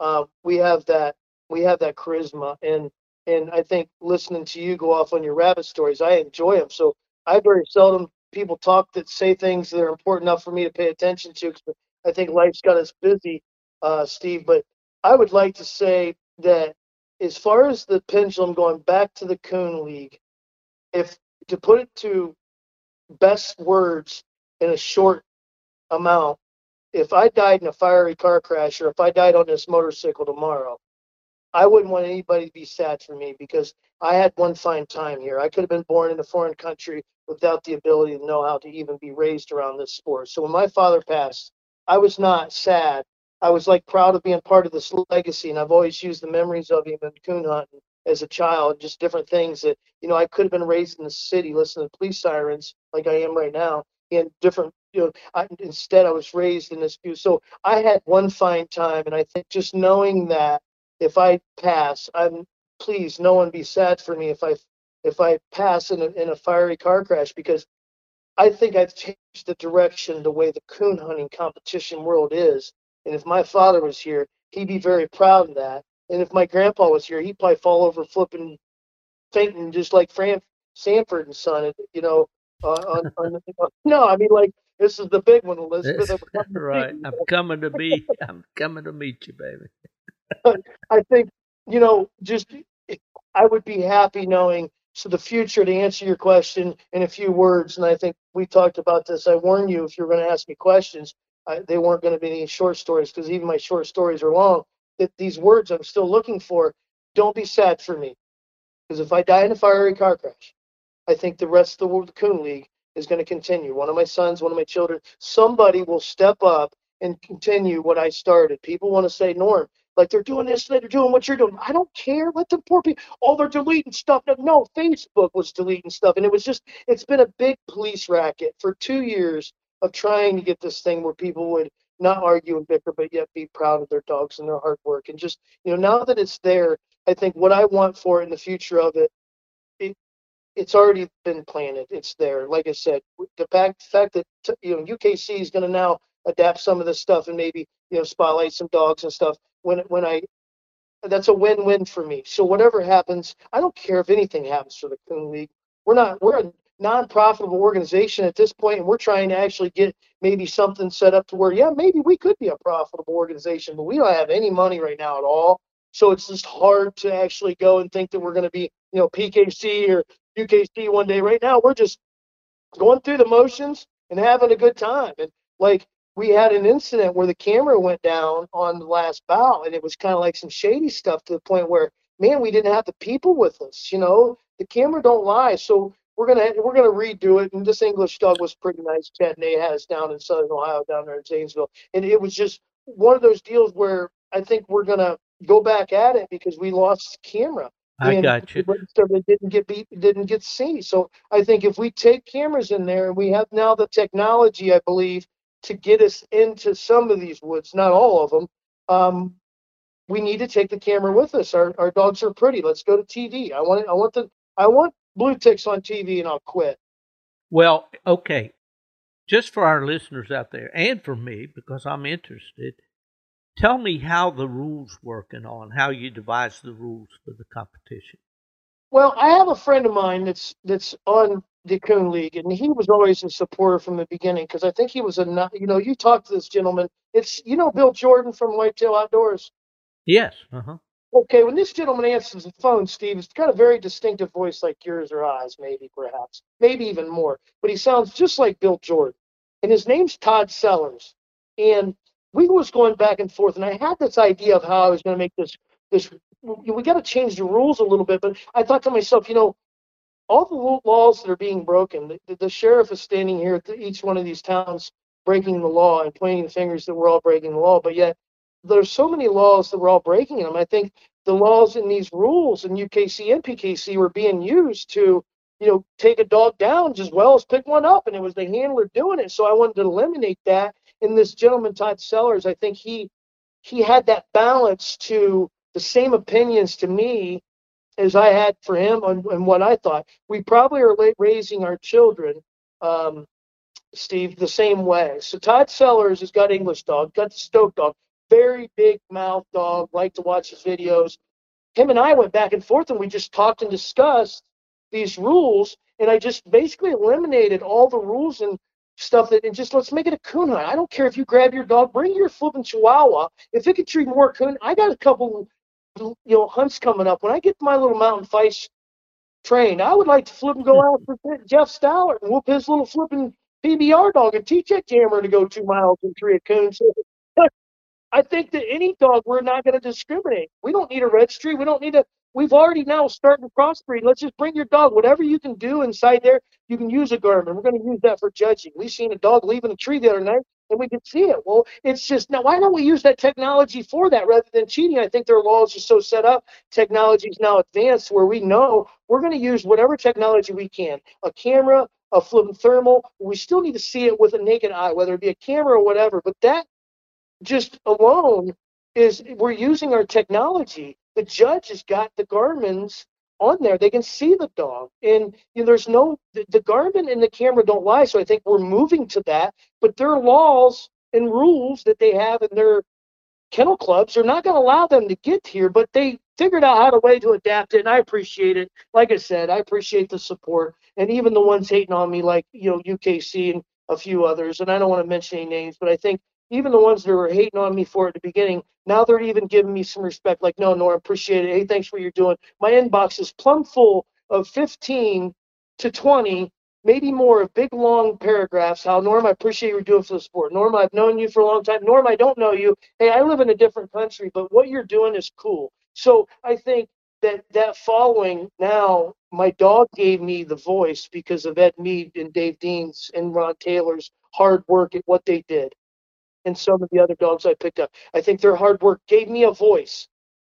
uh, we have that we have that charisma, and and I think listening to you go off on your rabbit stories, I enjoy them. So I very seldom people talk that say things that are important enough for me to pay attention to. Cause I think life's got us busy, uh, Steve. But I would like to say that as far as the pendulum going back to the Coon League, if to put it to best words in a short amount, if I died in a fiery car crash or if I died on this motorcycle tomorrow, I wouldn't want anybody to be sad for me because I had one fine time here. I could have been born in a foreign country without the ability to know how to even be raised around this sport. So when my father passed, I was not sad. I was like proud of being part of this legacy, and I've always used the memories of him and coon hunting as a child, just different things that you know I could have been raised in the city, listening to police sirens like I am right now, and different. You know, I, instead I was raised in this view. So I had one fine time, and I think just knowing that if I pass, I'm please no one be sad for me if I if I pass in a, in a fiery car crash because I think I've changed the direction the way the coon hunting competition world is. And if my father was here, he'd be very proud of that. And if my grandpa was here, he'd probably fall over flipping, fainting, just like Fred Sanford and Son. You know, uh, on, on, no, I mean like this is the big one, Elizabeth. right, I'm coming to meet. I'm coming to meet you, baby. I think, you know, just I would be happy knowing. So the future, to answer your question in a few words, and I think we talked about this. I warn you if you're going to ask me questions, I, they weren't going to be any short stories because even my short stories are long. That these words I'm still looking for. Don't be sad for me, because if I die in a fiery car crash, I think the rest of the world, the Coon League is going to continue. One of my sons, one of my children, somebody will step up and continue what I started. People want to say, Norm, like they're doing this, they're doing what you're doing. I don't care. Let them poor people. Oh, they're deleting stuff. No, Facebook was deleting stuff, and it was just. It's been a big police racket for two years of trying to get this thing where people would not argue and bicker, but yet be proud of their dogs and their hard work. And just you know, now that it's there, I think what I want for in the future of it, it it's already been planted. It's there. Like I said, the fact, fact that you know UKC is going to now adapt some of this stuff and maybe you know spotlight some dogs and stuff when when I that's a win-win for me. So whatever happens, I don't care if anything happens for the Coon League. We're not we're a non-profitable organization at this point, and we're trying to actually get maybe something set up to where yeah maybe we could be a profitable organization, but we don't have any money right now at all. So it's just hard to actually go and think that we're going to be you know PKC or UKC one day. Right now we're just going through the motions and having a good time. And like we had an incident where the camera went down on the last bout and it was kind of like some shady stuff to the point where man we didn't have the people with us you know the camera don't lie so we're gonna we're gonna redo it and this english dog was pretty nice chad Nay has down in southern ohio down there in zanesville and it was just one of those deals where i think we're gonna go back at it because we lost camera I got you. Didn't get beat, didn't get seen. So I think if we take cameras in there, and we have now the technology, I believe, to get us into some of these woods, not all of them, um, we need to take the camera with us. Our, our dogs are pretty. Let's go to TV. I want I want the I want blue ticks on TV, and I'll quit. Well, okay. Just for our listeners out there, and for me, because I'm interested, tell me how the rules work and on how you devise the rules for the competition. Well, I have a friend of mine that's that's on the Coon League, and he was always a supporter from the beginning because I think he was a you know you talk to this gentleman. It's you know Bill Jordan from Whitetail Outdoors. Yes. Uh-huh. Okay, when this gentleman answers the phone, Steve, it's got a very distinctive voice like yours or ours, maybe perhaps, maybe even more. But he sounds just like Bill Jordan, and his name's Todd Sellers. And we was going back and forth, and I had this idea of how I was going to make this this. We got to change the rules a little bit, but I thought to myself, you know, all the laws that are being broken. The, the sheriff is standing here at each one of these towns breaking the law and pointing the fingers that we're all breaking the law. But yet there's so many laws that we're all breaking them. I think the laws in these rules in UKC and PKC were being used to, you know, take a dog down as well as pick one up, and it was the handler doing it. So I wanted to eliminate that. And this gentleman, Todd Sellers, I think he he had that balance to the same opinions to me as I had for him and, and what I thought. We probably are raising our children, um, Steve, the same way. So Todd Sellers has got English dog, got the Stoke dog, very big mouth dog, like to watch his videos. Him and I went back and forth and we just talked and discussed these rules. And I just basically eliminated all the rules and stuff that and just let's make it a coon hunt. I don't care if you grab your dog, bring your flipping chihuahua. If it can treat more coon, I got a couple you know hunts coming up. When I get my little mountain feists trained, I would like to flip and go out for Jeff Stallard and whoop his little flipping PBR dog and teach that jammer to go two miles and three a coon. So I think that any dog, we're not going to discriminate. We don't need a registry. We don't need a. We've already now started crossbreed. Let's just bring your dog. Whatever you can do inside there, you can use a Garmin. We're going to use that for judging. We seen a dog leaving a tree the other night and we can see it. Well, it's just now, why don't we use that technology for that rather than cheating? I think their laws are so set up. Technology is now advanced where we know we're going to use whatever technology we can a camera, a flipping thermal. We still need to see it with a naked eye, whether it be a camera or whatever. But that just alone is we're using our technology. The judge has got the Garmin's on there. They can see the dog, and you know, there's no the, the Garmin and the camera don't lie. So I think we're moving to that. But their laws and rules that they have in their kennel clubs are not going to allow them to get here. But they figured out how to way to adapt it, and I appreciate it. Like I said, I appreciate the support, and even the ones hating on me, like you know UKC and a few others. And I don't want to mention any names, but I think even the ones that were hating on me for it at the beginning, now they're even giving me some respect. Like, no, Norm, appreciate it. Hey, thanks for what you're doing. My inbox is plumb full of 15 to 20, maybe more of big long paragraphs. How Norm, I appreciate you're doing for the sport. Norm, I've known you for a long time. Norm, I don't know you. Hey, I live in a different country, but what you're doing is cool. So I think that that following now, my dog gave me the voice because of Ed Mead and Dave Deans and Ron Taylor's hard work at what they did and some of the other dogs I picked up. I think their hard work gave me a voice.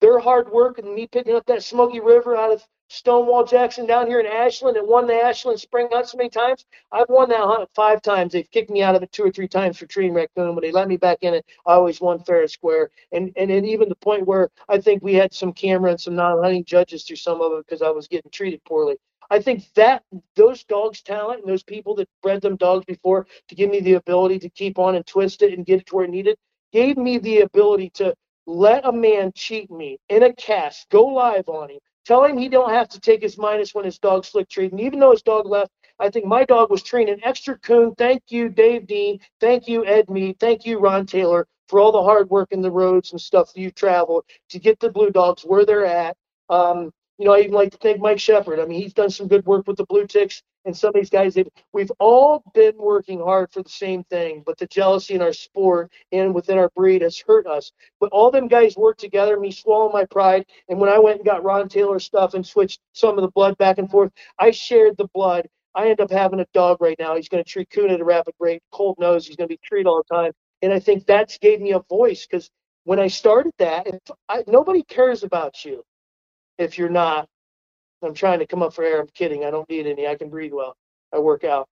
Their hard work and me picking up that Smoky River out of Stonewall Jackson down here in Ashland and won the Ashland Spring Hunt so many times. I've won that hunt five times. They've kicked me out of it two or three times for treating raccoon, but they let me back in it. I always won fair and square. And and, and even the point where I think we had some camera and some non-hunting judges through some of it because I was getting treated poorly. I think that those dogs' talent and those people that bred them dogs before to give me the ability to keep on and twist it and get it to where it needed gave me the ability to let a man cheat me in a cast, go live on him, tell him he don't have to take his minus when his dog slick treated. And even though his dog left, I think my dog was training extra coon. Thank you, Dave Dean. Thank you, Ed Mead. Thank you, Ron Taylor, for all the hard work in the roads and stuff that you traveled to get the Blue Dogs where they're at. Um, you know, I even like to thank Mike Shepard. I mean, he's done some good work with the Blue Ticks and some of these guys. We've all been working hard for the same thing, but the jealousy in our sport and within our breed has hurt us. But all them guys worked together, me swallowing my pride. And when I went and got Ron Taylor stuff and switched some of the blood back and forth, I shared the blood. I end up having a dog right now. He's going to treat coon at a rapid rate, cold nose. He's going to be treated all the time. And I think that's gave me a voice because when I started that, I, nobody cares about you if you're not. I'm trying to come up for air. I'm kidding. I don't need any. I can breathe well. I work out.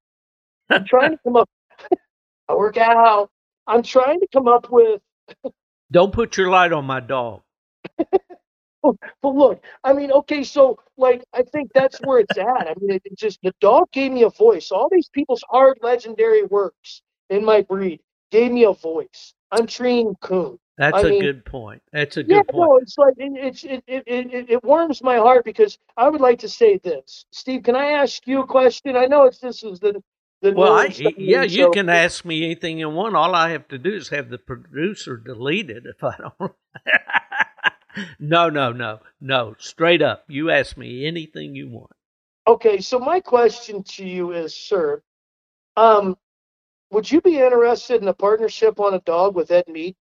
I'm trying to come up. I work out. I'm trying to come up with. don't put your light on my dog. but look, I mean, okay, so like I think that's where it's at. I mean, it, it just the dog gave me a voice. All these people's hard legendary works in my breed gave me a voice. I'm treating coon. That's I a mean, good point. That's a good yeah, point. no, it's like it, it's it, it, it, it warms my heart because I would like to say this, Steve. Can I ask you a question? I know it's this is the the Well, I, yeah, you so- can ask me anything you want. All I have to do is have the producer delete it if I don't. no, no, no, no. Straight up, you ask me anything you want. Okay, so my question to you is, sir, um, would you be interested in a partnership on a dog with Ed Mead?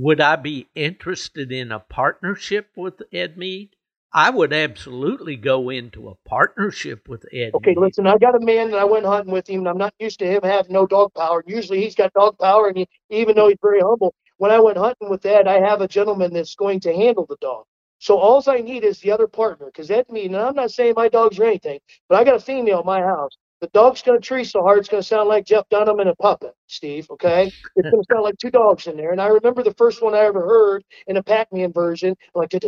Would I be interested in a partnership with Ed Mead? I would absolutely go into a partnership with Ed. Mead. Okay, Mead. listen, I got a man that I went hunting with him, and I'm not used to him having no dog power. Usually he's got dog power, and he, even though he's very humble, when I went hunting with Ed, I have a gentleman that's going to handle the dog. So all I need is the other partner, because Ed Mead, and I'm not saying my dogs are anything, but I got a female in my house. The dog's going to tree so hard it's going to sound like Jeff Dunham and a puppet, Steve. Okay, it's going to sound like two dogs in there. And I remember the first one I ever heard in a Pac-Man version, like I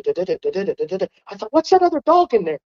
thought, what's that other dog in there?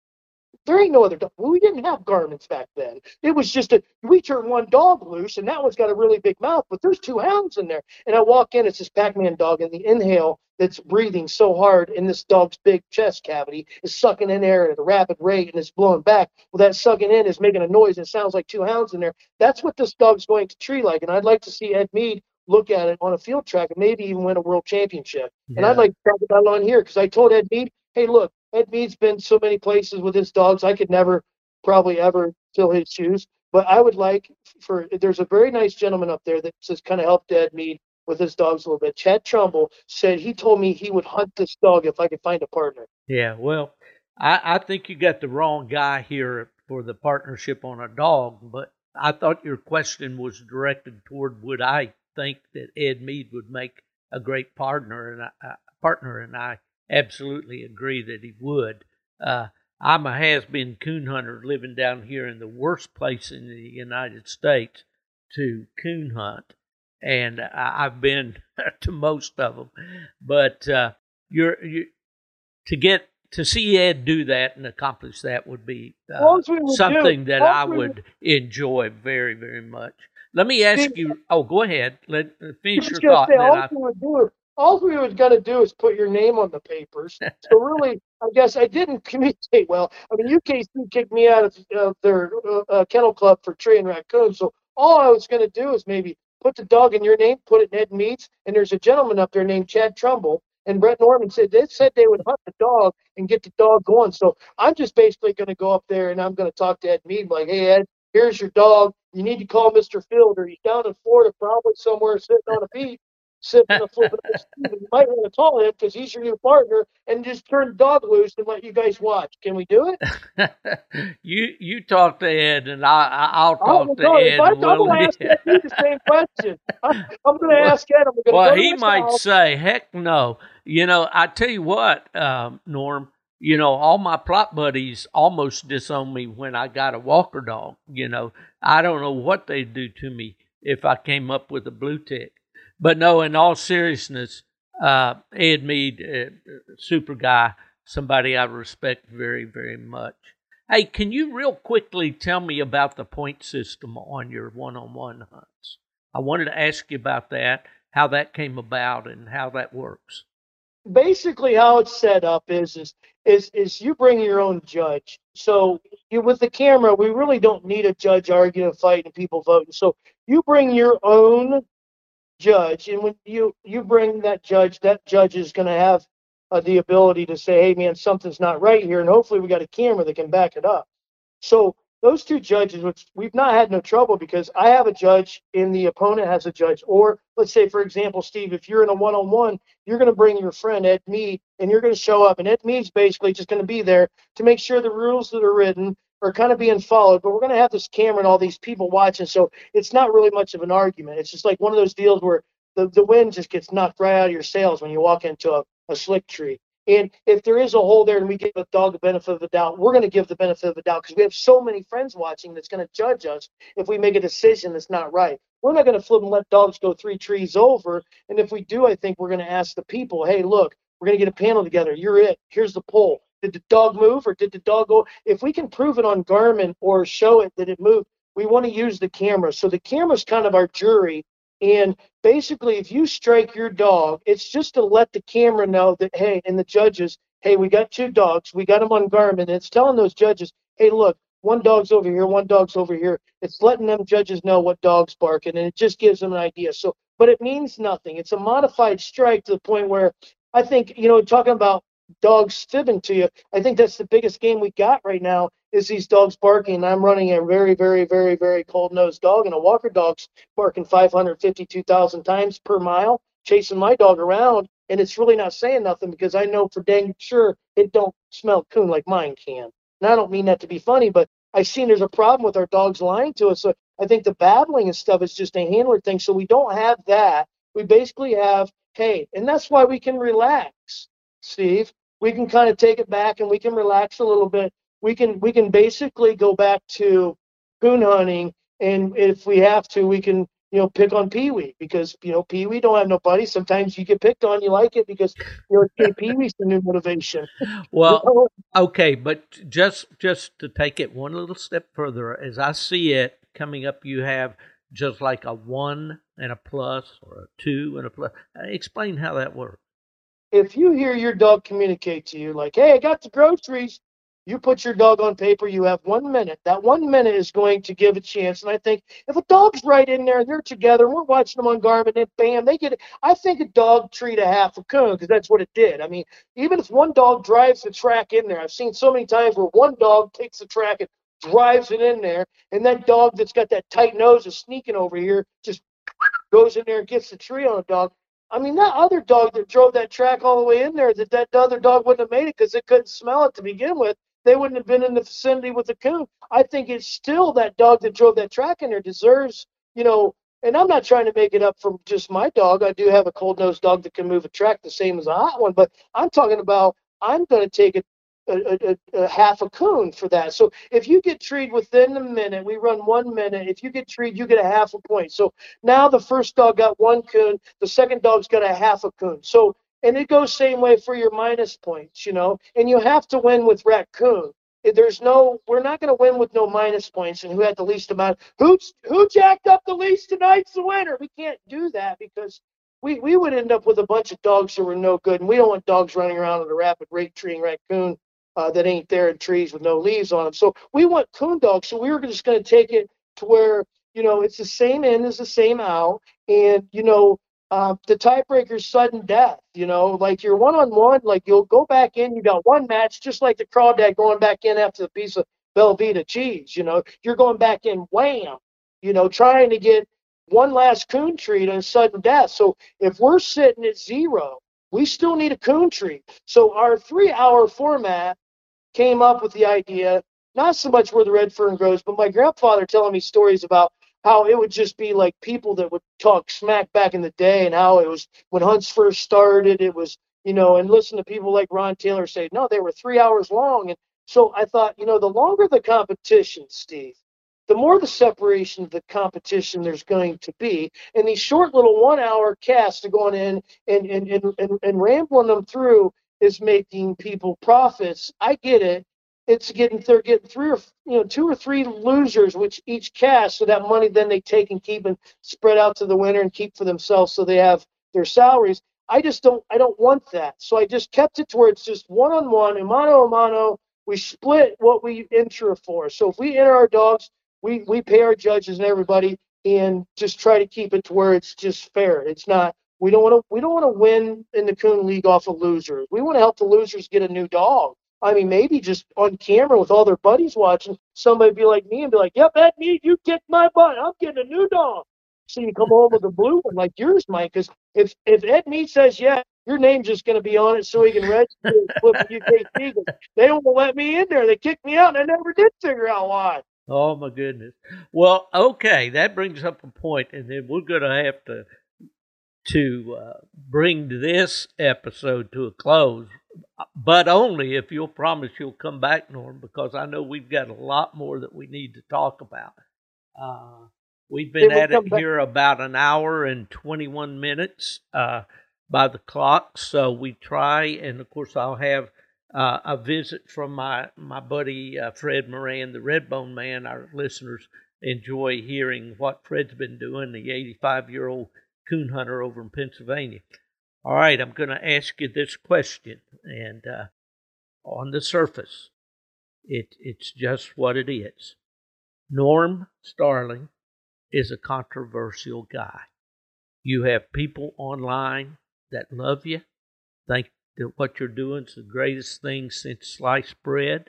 There ain't no other dog. We didn't have Garmins back then. It was just a we turned one dog loose, and that one's got a really big mouth, but there's two hounds in there. And I walk in, it's this Pac-Man dog, and the inhale that's breathing so hard in this dog's big chest cavity is sucking in air at a rapid rate, and it's blowing back. Well, that sucking in is making a noise, and it sounds like two hounds in there. That's what this dog's going to tree like, and I'd like to see Ed Mead look at it on a field track and maybe even win a world championship. And I'd like to talk about it on here because I told Ed Mead, hey, look, Ed Mead's been so many places with his dogs. I could never, probably ever fill his shoes. But I would like for there's a very nice gentleman up there that just kind of helped Ed Mead with his dogs a little bit. Chad Trumbull said he told me he would hunt this dog if I could find a partner. Yeah, well, I, I think you got the wrong guy here for the partnership on a dog, but I thought your question was directed toward would I think that Ed Mead would make a great partner, and I, partner, and I absolutely agree that he would. Uh, I'm a has-been coon hunter living down here in the worst place in the United States to coon hunt, and I, I've been to most of them. But uh, you're you to get to see Ed do that and accomplish that would be uh, would do- something that I would enjoy very very much. Let me ask you. Oh, go ahead. Let uh, finish your thought. say, and then all I, we would do, all we was gonna do is put your name on the papers. so really, I guess I didn't communicate well. I mean, UKC kicked me out of uh, their uh, kennel club for treeing raccoons. So all I was gonna do is maybe put the dog in your name, put it in Ed Mead's, and there's a gentleman up there named Chad Trumbull. And Brett Norman said they said they would hunt the dog and get the dog going. So I'm just basically going to go up there and I'm going to talk to Ed Mead like, hey Ed, here's your dog. You need to call Mr. Fielder. He's down in Florida, probably somewhere sitting on a beach, sipping a flip. You might want to call him because he's your new partner, and just turn dog loose and let you guys watch. Can we do it? you you talk to Ed, and I, I I'll Oh, talk to no, Ed. if I, I'm we'll- going to ask Ed the same question. I'm, I'm going to ask Ed. I'm to well, go he might house. say, "Heck no!" You know, I tell you what, um, Norm. You know, all my Plott buddies almost disowned me when I got a Walker dog. You know, I don't know what they'd do to me if I came up with a blue tick. But no, in all seriousness, uh, Ed Mead, uh, super guy, somebody I respect very, very much. Hey, can you real quickly tell me about the point system on your one-on-one hunts? I wanted to ask you about that, how that came about, and how that works. basically how it's set up is is is is you bring your own judge. So you with the camera, we really don't need a judge arguing, fighting, people voting. So you bring your own judge, and when you you bring that judge, that judge is going to have uh, the ability to say, "Hey, man, something's not right here," and hopefully we got a camera that can back it up. So those two judges, which we've not had no trouble because I have a judge and the opponent has a judge. Or let's say, for example, Steve, if you're in a one-on-one, you're going to bring your friend Ed Mead, and you're going to show up, and Ed Mead's basically just going to be there to make sure the rules that are written are kind of being followed. But we're going to have this camera and all these people watching, so it's not really much of an argument. It's just like one of those deals where the, the wind just gets knocked right out of your sails when you walk into a, a slick tree. And if there is a hole there and we give a dog the benefit of the doubt, we're going to give the benefit of the doubt because we have so many friends watching that's going to judge us if we make a decision that's not right. We're not going to flip and let dogs go three trees over. And if we do, I think we're going to ask the people, hey, look, we're going to get a panel together. You're it. Here's the poll. Did the dog move or did the dog go? If we can prove it on Garmin or show it that it moved, we want to use the camera. So the camera's kind of our jury and basically, if you strike your dog, it's just to let the camera know that, hey, and the judges, hey, we got two dogs. We got them on Garmin. It's telling those judges, hey, look, one dog's over here, one dog's over here. It's letting them judges know what dog's barking, and it just gives them an idea. So, but it means nothing. It's a modified strike to the point where I think, you know, talking about dogs fibbing to you, I think that's the biggest game we got right now is these dogs barking. I'm running a very, very, very, very cold nosed dog, and a walker dog's barking 552,000 times per mile, chasing my dog around, and it's really not saying nothing because I know for dang sure it don't smell coon like mine can. And I don't mean that to be funny, but I've seen there's a problem with our dogs lying to us. So I think the babbling and stuff is just a handler thing. So we don't have that. We basically have, hey, and that's why we can relax, Steve. We can kind of take it back and we can relax a little bit we can we can basically go back to coon hunting, and if we have to, we can you know pick on Pee Wee because you know Pee Wee don't have no buddy. Sometimes you get picked on, you like it because you know Pee Wee's the new motivation. Well, okay, but just just to take it one little step further, as I see it coming up, you have just like a one and a plus or a two and a plus. Explain how that works. If you hear your dog communicate to you like, "Hey, I got the groceries," You put your dog on paper, you have one minute. That one minute is going to give a chance. And I think if a dog's right in there, they're together, and we're watching them on Garmin, and bam, they get it. I think a dog treat a half a coon because that's what it did. I mean, even if one dog drives the track in there, I've seen so many times where one dog takes the track and drives it in there, and that dog that's got that tight nose is sneaking over here, just goes in there and gets the tree on a dog. I mean, that other dog that drove that track all the way in there, that that other dog wouldn't have made it because it couldn't smell it to begin with they wouldn't have been in the vicinity with the coon. I think it's still that dog that drove that track in there deserves, you know, and I'm not trying to make it up from just my dog. I do have a cold nosed dog that can move a track the same as a hot one, but I'm talking about I'm going to take a, a, a, a, half a coon for that. So if you get treed within a minute, we run one minute. If you get treed, you get a half a point. So now the first dog got one coon, the second dog's got a half a coon. So and it goes same way for your minus points, you know. And you have to win with raccoon. There's no, we're not going to win with no minus points. And who had the least amount? Who who jacked up the least tonight's the winner. We can't do that because we we would end up with a bunch of dogs that were no good, and we don't want dogs running around at a rapid rate treeing raccoon uh, that ain't there in trees with no leaves on them. So we want coon dogs. So we were just going to take it to where you know it's the same in as the same out, and you know uh, the tiebreaker is sudden death. You know, like you're one on one, like you'll go back in, you got one match, just like the crawdad going back in after the piece of Velveeta cheese. You know, you're going back in, wham, you know, trying to get one last coon treat and sudden death. So if we're sitting at zero, we still need a coon treat. So our three hour format came up with the idea, not so much where the red fern grows, but my grandfather telling me stories about how it would just be like people that would talk smack back in the day and how it was when hunts first started it was you know and listen to people like ron taylor say no they were three hours long. And so i thought you know the longer the competition steve the more the separation of the competition there's going to be. And these short little one hour casts are going in and and, and, and, and rambling them through is making people profits i get it it's getting they're getting three or you know two or three losers which each cast so that money then they take and keep and spread out to the winner and keep for themselves so they have their salaries I just don't I don't want that. So I just kept it to where it's just one on one, mano a mano. We split what we enter for. So if we enter our dogs, we we pay our judges and everybody and just try to keep it to where it's just fair. It's not we don't want to we don't want to win in the coon league off of losers. We want to help the losers get a new dog. I mean, maybe just on camera with all their buddies watching, somebody be like me and be like, "Yep, that me, you kicked my butt. I'm getting a new dog." So you come home with a blue one like yours, Mike. Because if if Ed Mead says yeah, your name's just going to be on it so he can register and flip a UKC. They don't let me in there. They kicked me out, and I never did figure out why. Oh my goodness. Well, okay, that brings up a point, and then we're going to have to to uh, bring this episode to a close, but only if you'll promise you'll come back, Norm, because I know we've got a lot more that we need to talk about. Uh, we've been at it here about an hour and 21 minutes uh, by the clock, so we try, and of course, I'll have. Uh, a visit from my my buddy uh, Fred Moran, the Redbone Man. Our listeners enjoy hearing what Fred's been doing. The 85 year old coon hunter over in Pennsylvania. All right, I'm going to ask you this question, and uh, on the surface, it it's just what it is. Norm Starling is a controversial guy. You have people online that love you, think that what you're doing is the greatest thing since sliced bread.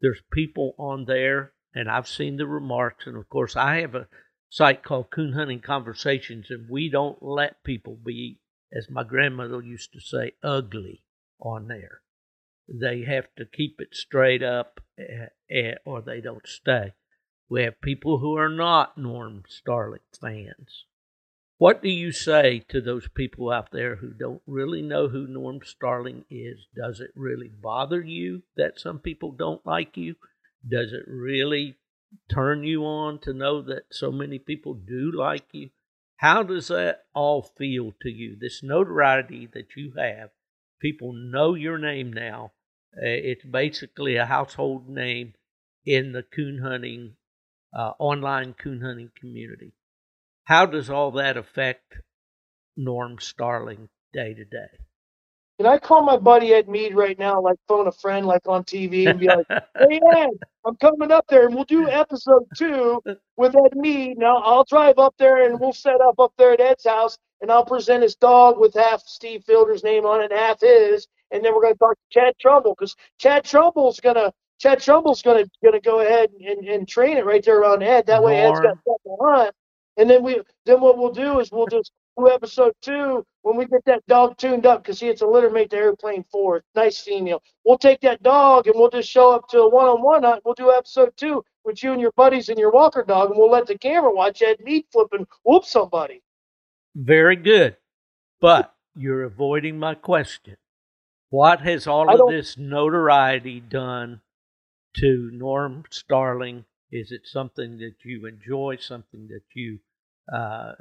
There's people on there, and I've seen the remarks, and of course, I have a site called Coon Hunting Conversations, and we don't let people be, as my grandmother used to say, ugly on there. They have to keep it straight up, uh, or they don't stay. We have people who are not Norm Starling fans. What do you say to those people out there who don't really know who Norm Starling is? Does it really bother you that some people don't like you? Does it really turn you on to know that so many people do like you? How does that all feel to you? This notoriety that you have, people know your name now. Uh, it's basically a household name in the coon hunting, uh, online coon hunting community. How does all that affect Norm Starling day to day? Can I call my buddy Ed Mead right now, like phone a friend, like on TV, and be like, "Hey Ed, I'm coming up there, and we'll do episode two with Ed Mead. Now I'll drive up there, and we'll set up up there at Ed's house, and I'll present his dog with half Steve Fielder's name on it, and half his, and then we're going to talk to Chad Trumbull because Chad Trumbull's gonna Chad Trumbull's gonna gonna go ahead and, and train it right there around Ed. That way, Ed's got something on. And then we then what we'll do is we'll just do episode two when we get that dog tuned up because see it's a litter mate to airplane four nice female. We'll take that dog and we'll just show up to a one-on-one hunt we'll do episode two with you and your buddies and your walker dog and we'll let the camera watch that meat flip and whoop somebody. Very good. But you're avoiding my question. What has all of this notoriety done to norm starling? Is it something that you enjoy something that you uh,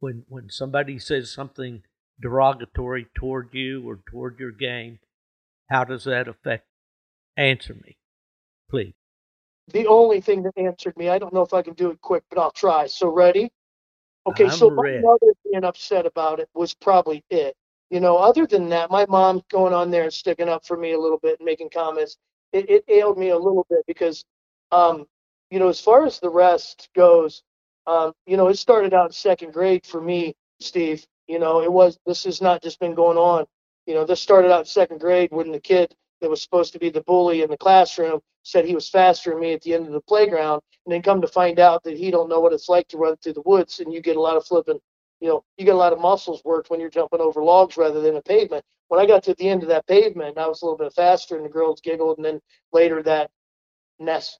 when when somebody says something derogatory toward you or toward your game, how does that affect? Answer me, please. The only thing that answered me, I don't know if I can do it quick, but I'll try. So ready? Okay, I'm so ready. my mother being upset about it was probably it. You know, other than that, my mom going on there and sticking up for me a little bit and making comments, it, it ailed me a little bit because, um, you know, as far as the rest goes, um, you know, it started out in second grade for me, Steve. You know, it was this has not just been going on. You know, this started out in second grade when the kid that was supposed to be the bully in the classroom said he was faster than me at the end of the playground, and then come to find out that he don't know what it's like to run through the woods, and you get a lot of flipping. You know, you get a lot of muscles worked when you're jumping over logs rather than a pavement. When I got to the end of that pavement, I was a little bit faster, and the girls giggled. And then later that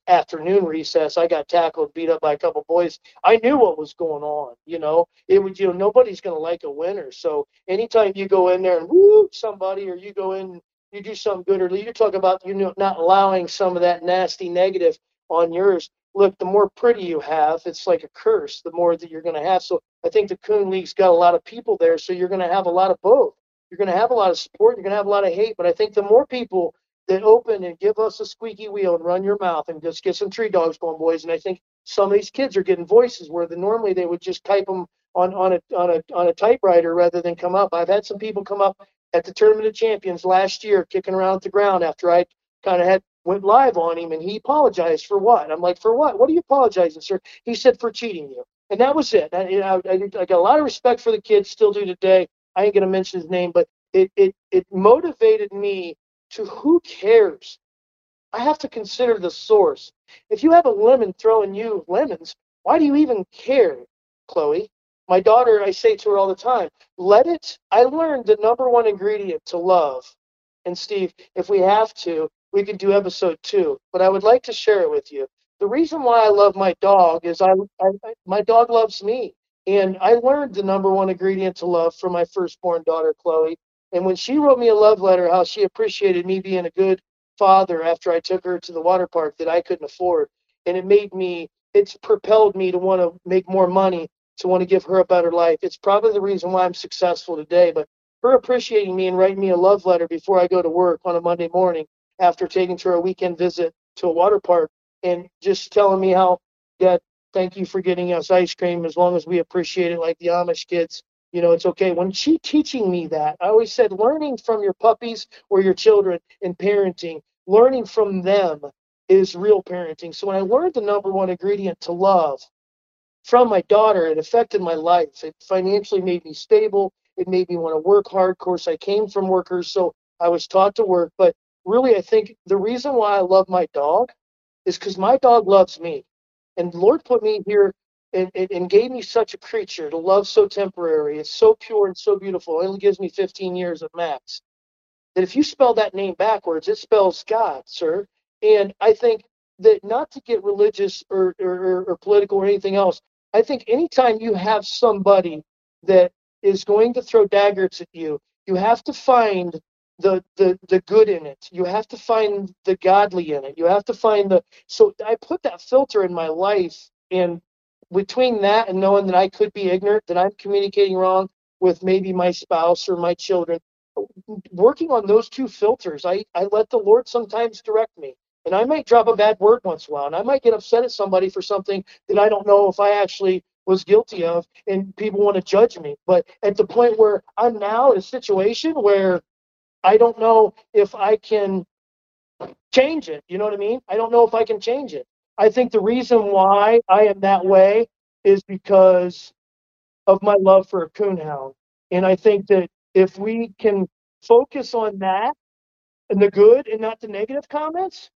afternoon recess, I got tackled, beat up by a couple boys. I knew what was going on. You know, it would you know nobody's going to like a winner. So anytime you go in there and woo somebody, or you go in, you do something good, or you talk about you know not allowing some of that nasty negative on yours. Look, the more pretty you have, it's like a curse. The more that you're going to have. So I think the Coon League's got a lot of people there, so you're going to have a lot of both. You're going to have a lot of support. You're going to have a lot of hate. But I think the more people that open and give us a squeaky wheel and run your mouth and just get some tree dogs going, boys. And I think some of these kids are getting voices where the, normally they would just type them on on a on a on a typewriter rather than come up. I've had some people come up at the Tournament of Champions last year, kicking around at the ground after I kind of had went live on him, and he apologized for what? I'm like, for what? What are you apologizing, sir? He said for cheating you, and that was it. I, you I, I got a lot of respect for the kid, still do today. I ain't gonna mention his name, but it it it motivated me to who cares. I have to consider the source. If you have a lemon throwing you lemons, why do you even care, Chloe? My daughter, I say to her all the time, let it. I learned the number one ingredient to love. And Steve, if we have to, we could do episode two, but I would like to share it with you. The reason why I love my dog is I, I my dog loves me. And I learned the number one ingredient to love from my firstborn daughter, Chloe. And when she wrote me a love letter, how she appreciated me being a good father after I took her to the water park that I couldn't afford. And it made me, it's propelled me to want to make more money, to want to give her a better life. It's probably the reason why I'm successful today. But her appreciating me and writing me a love letter before I go to work on a Monday morning after taking her a weekend visit to a water park and just telling me how, Dad, thank you for getting us ice cream as long as we appreciate it like the Amish kids. You know, it's okay. When she teaching me that, I always said learning from your puppies or your children in parenting, learning from them is real parenting. So when I learned the number one ingredient to love from my daughter, it affected my life. It financially made me stable. It made me want to work hard. Of course, I came from workers, so I was taught to work. But really, I think the reason why I love my dog is because my dog loves me. And Lord put me here and, and, gave me such a creature to love so temporary. It's so pure and so beautiful. It only gives me 15 years at max. That if you spell that name backwards, it spells God, sir. And I think that not to get religious or, or, or political or anything else, I think anytime you have somebody that is going to throw daggers at you, you have to find the the the good in it. You have to find the godly in it. You have to find the so I put that filter in my life and between that and knowing that I could be ignorant, that I'm communicating wrong with maybe my spouse or my children, working on those two filters, I, I let the Lord sometimes direct me. And I might drop a bad word once in a while, and I might get upset at somebody for something that I don't know if I actually was guilty of, and people want to judge me. But at the point where I'm now in a situation where I don't know if I can change it. You know what I mean? I don't know if I can change it. I think the reason why I am that way is because of my love for a coonhound. And I think that if we can focus on that and the good and not the negative comments,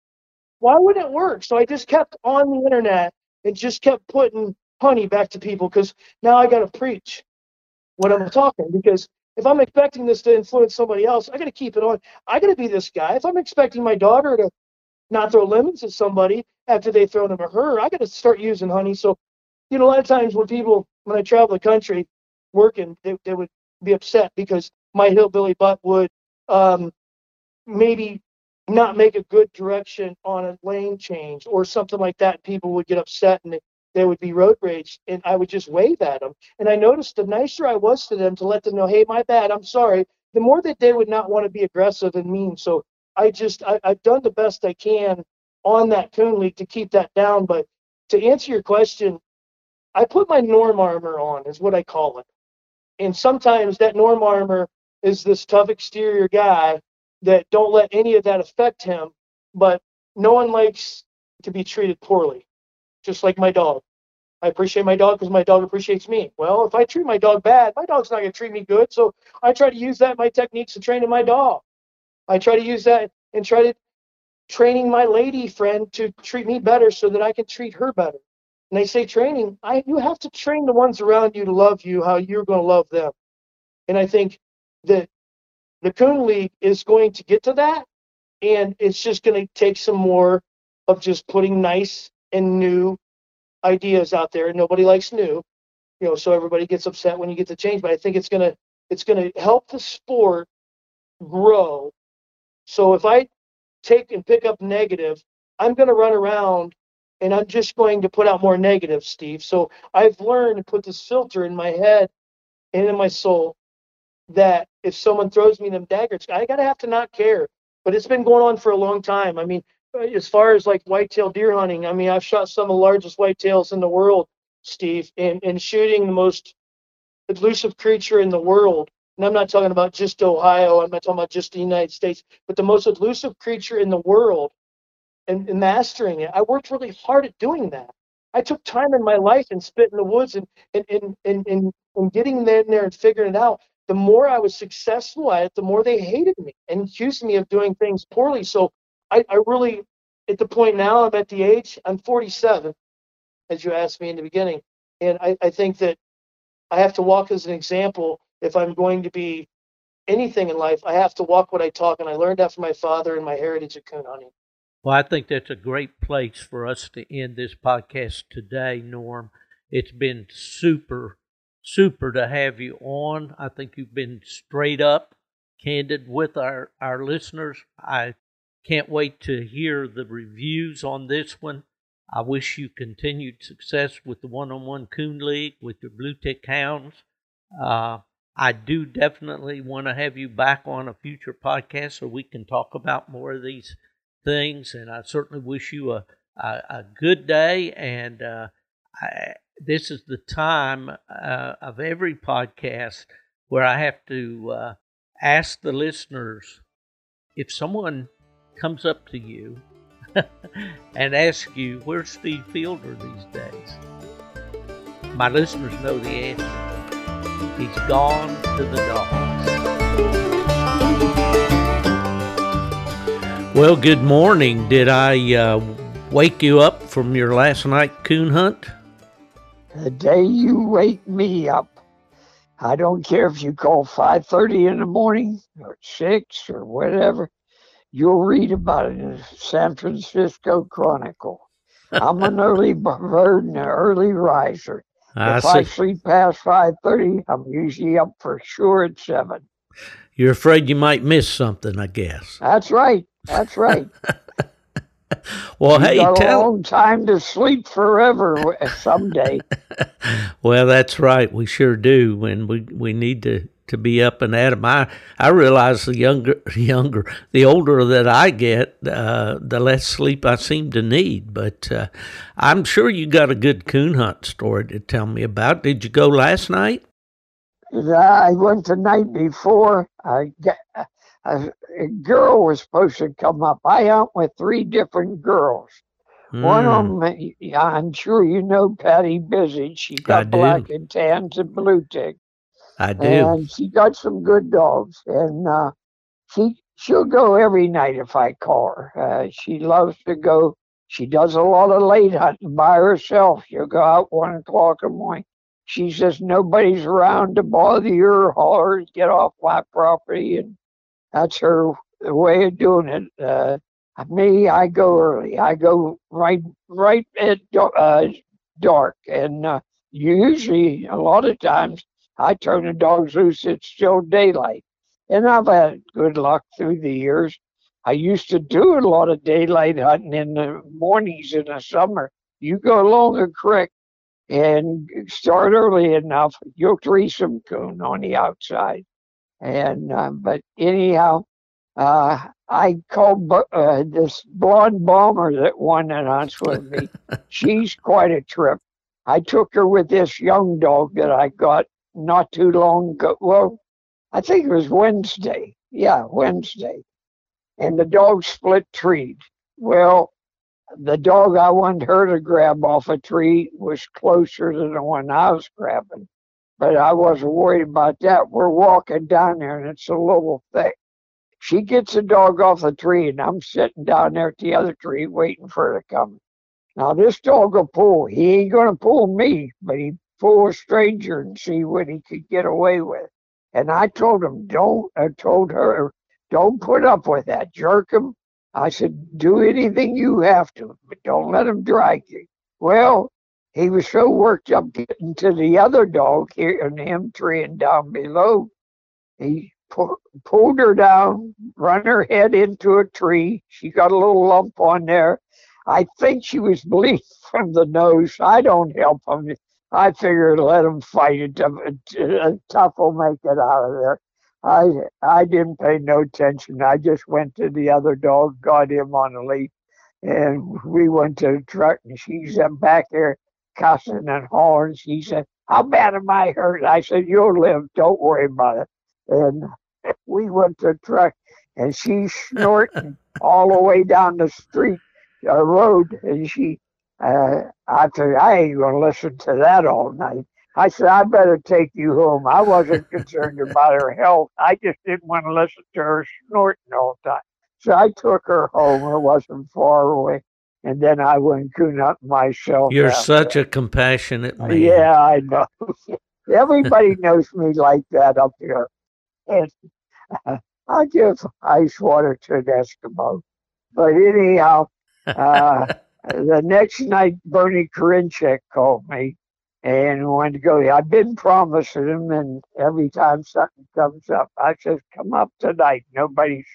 why wouldn't it work? So I just kept on the internet and just kept putting honey back to people because now I got to preach what I'm talking because if I'm expecting this to influence somebody else, I got to keep it on. I got to be this guy. If I'm expecting my daughter to not throw lemons at somebody after they throw them at her, I got to start using honey. So, you know, a lot of times when people, when I travel the country working, they, they would be upset because my hillbilly butt would um, maybe not make a good direction on a lane change or something like that. People would get upset and they, there would be road rage and I would just wave at them. And I noticed the nicer I was to them to let them know, hey, my bad, I'm sorry, the more that they would not want to be aggressive and mean. So I just, I, have done the best I can on that coon League to keep that down. But to answer your question, I put my norm armor on, is what I call it. And sometimes that norm armor is this tough exterior guy that don't let any of that affect him. But no one likes to be treated poorly just like my dog. I appreciate my dog because my dog appreciates me. Well, if I treat my dog bad, my dog's not going to treat me good. So I try to use that my techniques to training my dog. I try to use that and try to training my lady friend to treat me better so that I can treat her better. And they say training, I you have to train the ones around you to love you how you're going to love them. And I think that the Coon League is going to get to that, and it's just going to take some more of just putting nice and new ideas out there. And Nobody likes new, you know, so everybody gets upset when you get the change. But I think it's gonna it's gonna help the sport grow. So if I take and pick up negative, I'm gonna run around and I'm just going to put out more negative, Steve. So I've learned to put this filter in my head and in my soul that if someone throws me them daggers, I gotta have to not care. But it's been going on for a long time. I mean, uh, as far as like whitetail deer hunting, I mean, I've shot some of the largest whitetails in the world, Steve, and, and shooting the most elusive creature in the world, and I'm not talking about just Ohio, I'm not talking about just the United States, but the most elusive creature in the world and, and mastering it. I worked really hard at doing that. I took time in my life and spent in the woods and and and and, and, and getting in there and figuring it out. The more I was successful at it, the more they hated me and accused me of doing things poorly. So I, I really, at the point now, I'm at the age, I'm 47, as you asked me in the beginning. And I, I think that I have to walk as an example if I'm going to be anything in life. I have to walk what I talk. And I learned that from my father and my heritage of coon hunting. Well, I think that's a great place for us to end this podcast today, Norm. It's been super, super to have you on. I think you've been straight up, candid with our, our listeners. I can't wait to hear the reviews on this one. I wish you continued success with the one on one coon league with your blue tick hounds. Uh, I do definitely want to have you back on a future podcast so we can talk about more of these things. And I certainly wish you a, a, a good day. And uh, I, this is the time uh, of every podcast where I have to uh, ask the listeners if someone comes up to you and asks you, Where's Steve Fielder these days? My listeners know the answer. He's gone to the dogs. Well, good morning. Did I uh, wake you up from your last night coon hunt? The day you wake me up, I don't care if you call 5:30 in the morning or 6 or whatever, you'll read about it in the San Francisco Chronicle. I'm an early bird and an early riser. If see. I sleep past 5:30, I'm usually up for sure at 7. You're afraid you might miss something, I guess. That's right. That's right. Well, you hey, got a long time to sleep forever someday. Well, that's right. We sure do, and we we need to to be up and at 'em. I I realize the younger younger the older that I get, uh, the less sleep I seem to need. But uh, I'm sure you got a good coon hunt story to tell me about. Did you go last night? I went the night before. I got, a, a girl was supposed to come up. I hunt with three different girls. One of Hmm, them, I'm sure you know Patty Busy. She got black and tans and blue tick, I do. and she got some good dogs. And uh, she she'll go every night if I call her. Uh, she loves to go. She does a lot of late hunting by herself. She'll go out one o'clock in the morning. She says nobody's around to bother you or get off my property, and that's her way of doing it. Uh, me, I go early. I go right right at uh, dark, and uh, usually a lot of times I turn the dogs loose. It's still daylight, and I've had good luck through the years. I used to do a lot of daylight hunting in the mornings in the summer. You go along a creek and start early enough, you'll tree some coon on the outside. And uh, but anyhow, uh, I called uh, this blonde bomber that won that hunts with me. She's quite a trip. I took her with this young dog that I got not too long ago. Well, I think it was Wednesday. Yeah, Wednesday. And the dog split treed. Well, the dog I wanted her to grab off a tree was closer than the one I was grabbing. But I wasn't worried about that. We're walking down there and it's a little thick. She gets the dog off the tree and I'm sitting down there at the other tree waiting for her to come. Now this dog will pull. He ain't gonna pull me, but he pull a stranger and see what he could get away with. And I told him, don't. I told her, don't put up with that. Jerk him. I said, do anything you have to, but don't let him drag you. Well, he was so worked up getting to the other dog here and him treeing down below. He pu- pulled her down, run her head into a tree. She got a little lump on there. I think she was bleeding from the nose. I don't help him. I figured let him fight it. Tough will make it out of there. I I didn't pay no attention. I just went to the other dog, got him on a lead, and we went to the truck. And she's uh, back there cussing and hollering. She said, how bad am I hurt? I said, you'll live. Don't worry about it. And we went to the truck and she's snorting all the way down the street, uh, road. And she, uh, I said, I ain't going to listen to that all night. I said, I better take you home. I wasn't concerned about her health. I just didn't want to listen to her snorting all the time. So I took her home. It wasn't far away. And then I went coon up myself. You're after. such a compassionate man. Yeah, I know. Everybody knows me like that up here. And uh, I give ice water to an Eskimo. But anyhow, uh, the next night, Bernie Korinchek called me and wanted to go. I've been promising him, and every time something comes up, I says, "Come up tonight." Nobody's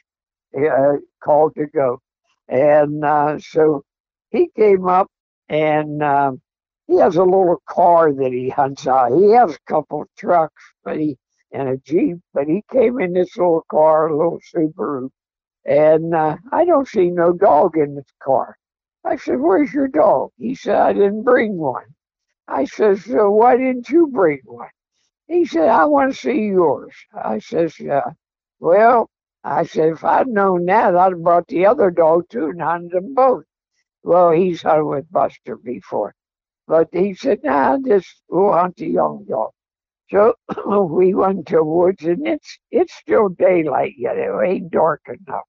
uh, called to go, and uh, so he came up, and um, he has a little car that he hunts out. He has a couple of trucks, but he and a jeep, but he came in this little car, a little Subaru, and uh, I don't see no dog in this car. I said, "Where's your dog?" He said, "I didn't bring one." I says, so why didn't you bring one? He said, I want to see yours. I says, yeah. Well, I said, if I'd known that, I'd have brought the other dog too and hunted them both. Well, he's hunted with Buster before. But he said, nah, just we'll hunt the young dog. So we went to woods and it's it's still daylight yet. It ain't dark enough.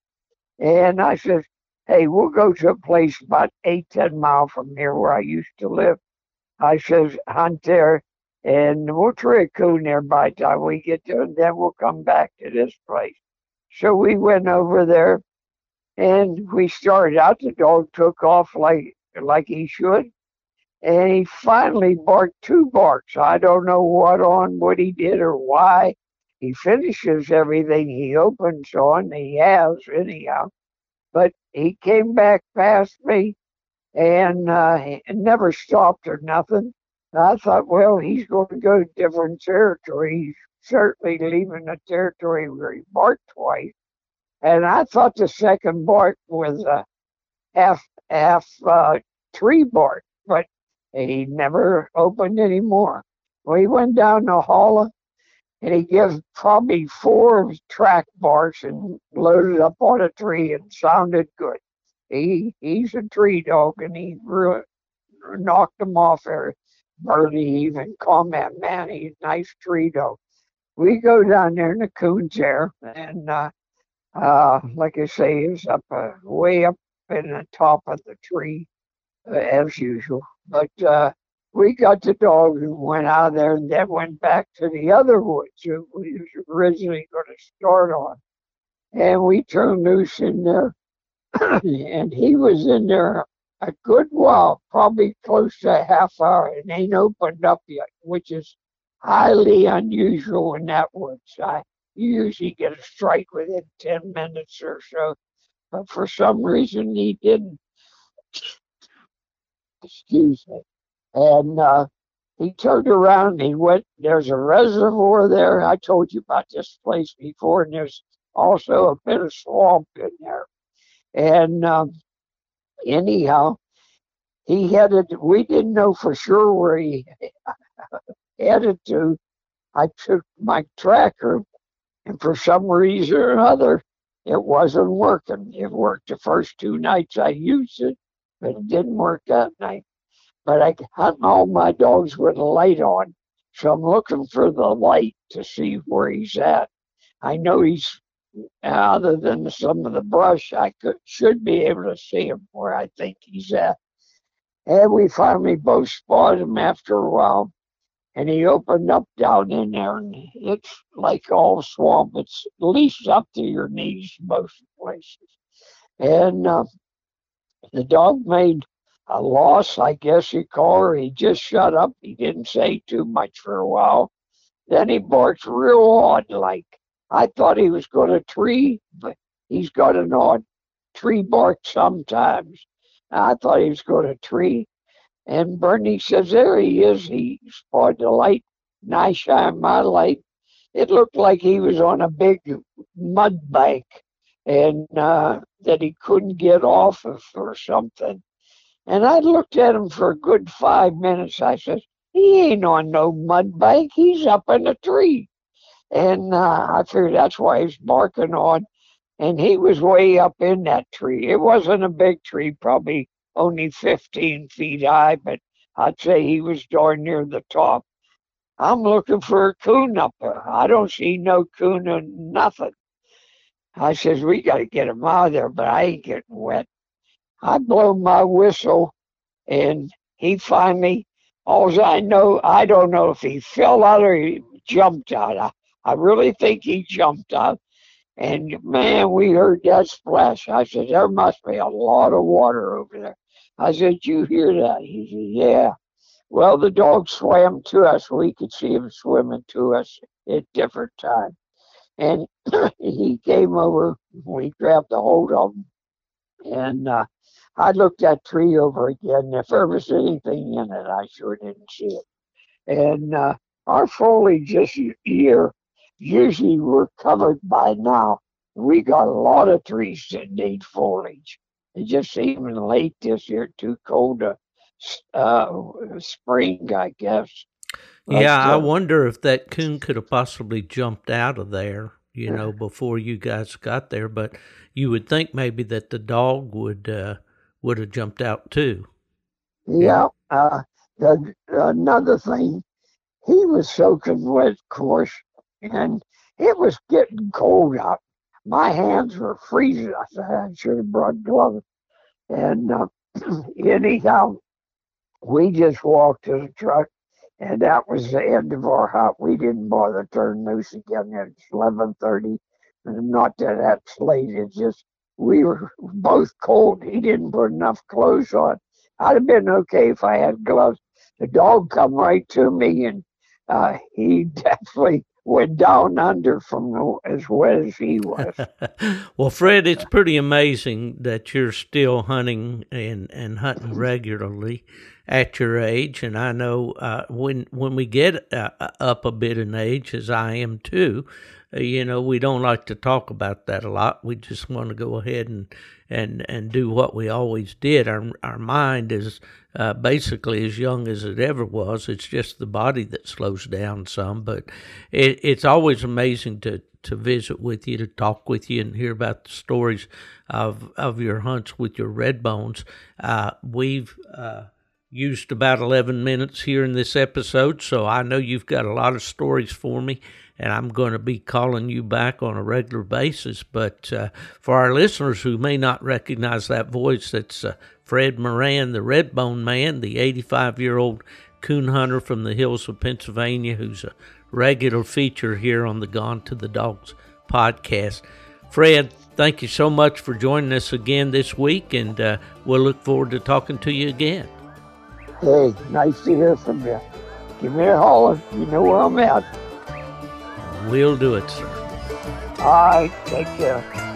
And I said, hey, we'll go to a place about eight, ten miles from here where I used to live. I says, hunt there and we'll try a coon there by the time we get there and then we'll come back to this place. So we went over there and we started out. The dog took off like like he should. And he finally barked two barks. I don't know what on what he did or why. He finishes everything he opens on. He has anyhow. But he came back past me and uh, never stopped or nothing. I thought, well, he's going to go to different territory. He's certainly leaving the territory where he barked twice. And I thought the second bark was a half half uh, tree bark, but he never opened anymore. He went down the hall and he gave probably four track barks and loaded up on a tree and sounded good. He he's a tree dog and he really knocked him off there. Bernie even comment, man, he's a nice tree dog. We go down there in the coon's there and uh, uh, like I say, he's up uh, way up in the top of the tree uh, as usual. But uh, we got the dog and went out of there and then went back to the other woods that we was originally going to start on. And we turned loose in there and he was in there a good while, probably close to a half hour, and ain't opened up yet, which is highly unusual in that woods. I usually get a strike within ten minutes or so, but for some reason he didn't. Excuse me. And uh, he turned around. he went. There's a reservoir there. I told you about this place before, and there's also a bit of swamp in there. And um, anyhow, he headed, we didn't know for sure where he headed to. I took my tracker, and for some reason or other, it wasn't working. It worked the first two nights I used it, but it didn't work that night. But I hunting all my dogs with a light on, so I'm looking for the light to see where he's at. I know he's other than some of the brush, I could should be able to see him where I think he's at. And we finally both spotted him after a while, and he opened up down in there, and it's like all swamp. It's at least up to your knees most places. And uh, the dog made a loss, I guess you call her. He just shut up. He didn't say too much for a while. Then he barks real odd, like I thought he was going to tree, but he's got an odd tree bark sometimes. I thought he was going to tree. And Bernie says, there he is. He spotted the light, I shine my light. It looked like he was on a big mud bank and uh, that he couldn't get off of or something. And I looked at him for a good five minutes. I said, he ain't on no mud bank. He's up in a tree. And uh, I figured that's why he's barking on. And he was way up in that tree. It wasn't a big tree, probably only 15 feet high, but I'd say he was darn near the top. I'm looking for a coon up there. I don't see no coon or nothing. I says, we got to get him out of there, but I ain't getting wet. I blow my whistle, and he finally, all I know, I don't know if he fell out or he jumped out. I, I really think he jumped out. And man, we heard that splash. I said, there must be a lot of water over there. I said, you hear that? He said, yeah. Well, the dog swam to us. We could see him swimming to us at different times. And he came over. We grabbed a hold of him. And uh, I looked that tree over again. If there was anything in it, I sure didn't see it. And uh, our foliage this year, usually we're covered by now. We got a lot of trees that need foliage. It just seemed late this year, too cold to uh, spring, I guess. Yeah, I uh, wonder if that coon could have possibly jumped out of there, you know, before you guys got there. But you would think maybe that the dog would uh, would have jumped out too. Yeah. Uh, the, another thing, he was soaking wet, of course, and it was getting cold out. My hands were freezing. I said I should have brought gloves. And uh, anyhow, we just walked to the truck, and that was the end of our hunt. We didn't bother turn loose again. It's eleven thirty, not that that's late. It's just we were both cold. He didn't put enough clothes on. I'd have been okay if I had gloves. The dog come right to me, and uh, he definitely went down under from as wet as he was. well, Fred, it's pretty amazing that you're still hunting and, and hunting regularly at your age, and I know uh, when when we get uh, up a bit in age, as I am too, you know, we don't like to talk about that a lot. We just want to go ahead and and and do what we always did. Our our mind is uh, basically as young as it ever was. It's just the body that slows down some, but it, it's always amazing to to visit with you, to talk with you, and hear about the stories of of your hunts with your red bones. Uh, we've uh, used about 11 minutes here in this episode, so I know you've got a lot of stories for me, and I'm going to be calling you back on a regular basis. But uh, for our listeners who may not recognize that voice, that's uh, Fred Moran, the Redbone Man, the 85 year old coon hunter from the hills of Pennsylvania, who's a regular feature here on the Gone to the Dogs podcast. Fred, thank you so much for joining us again this week, and uh, we'll look forward to talking to you again. Hey, nice to hear from you. Give me a holler. You know where I'm at. We'll do it, sir. All right. Take care.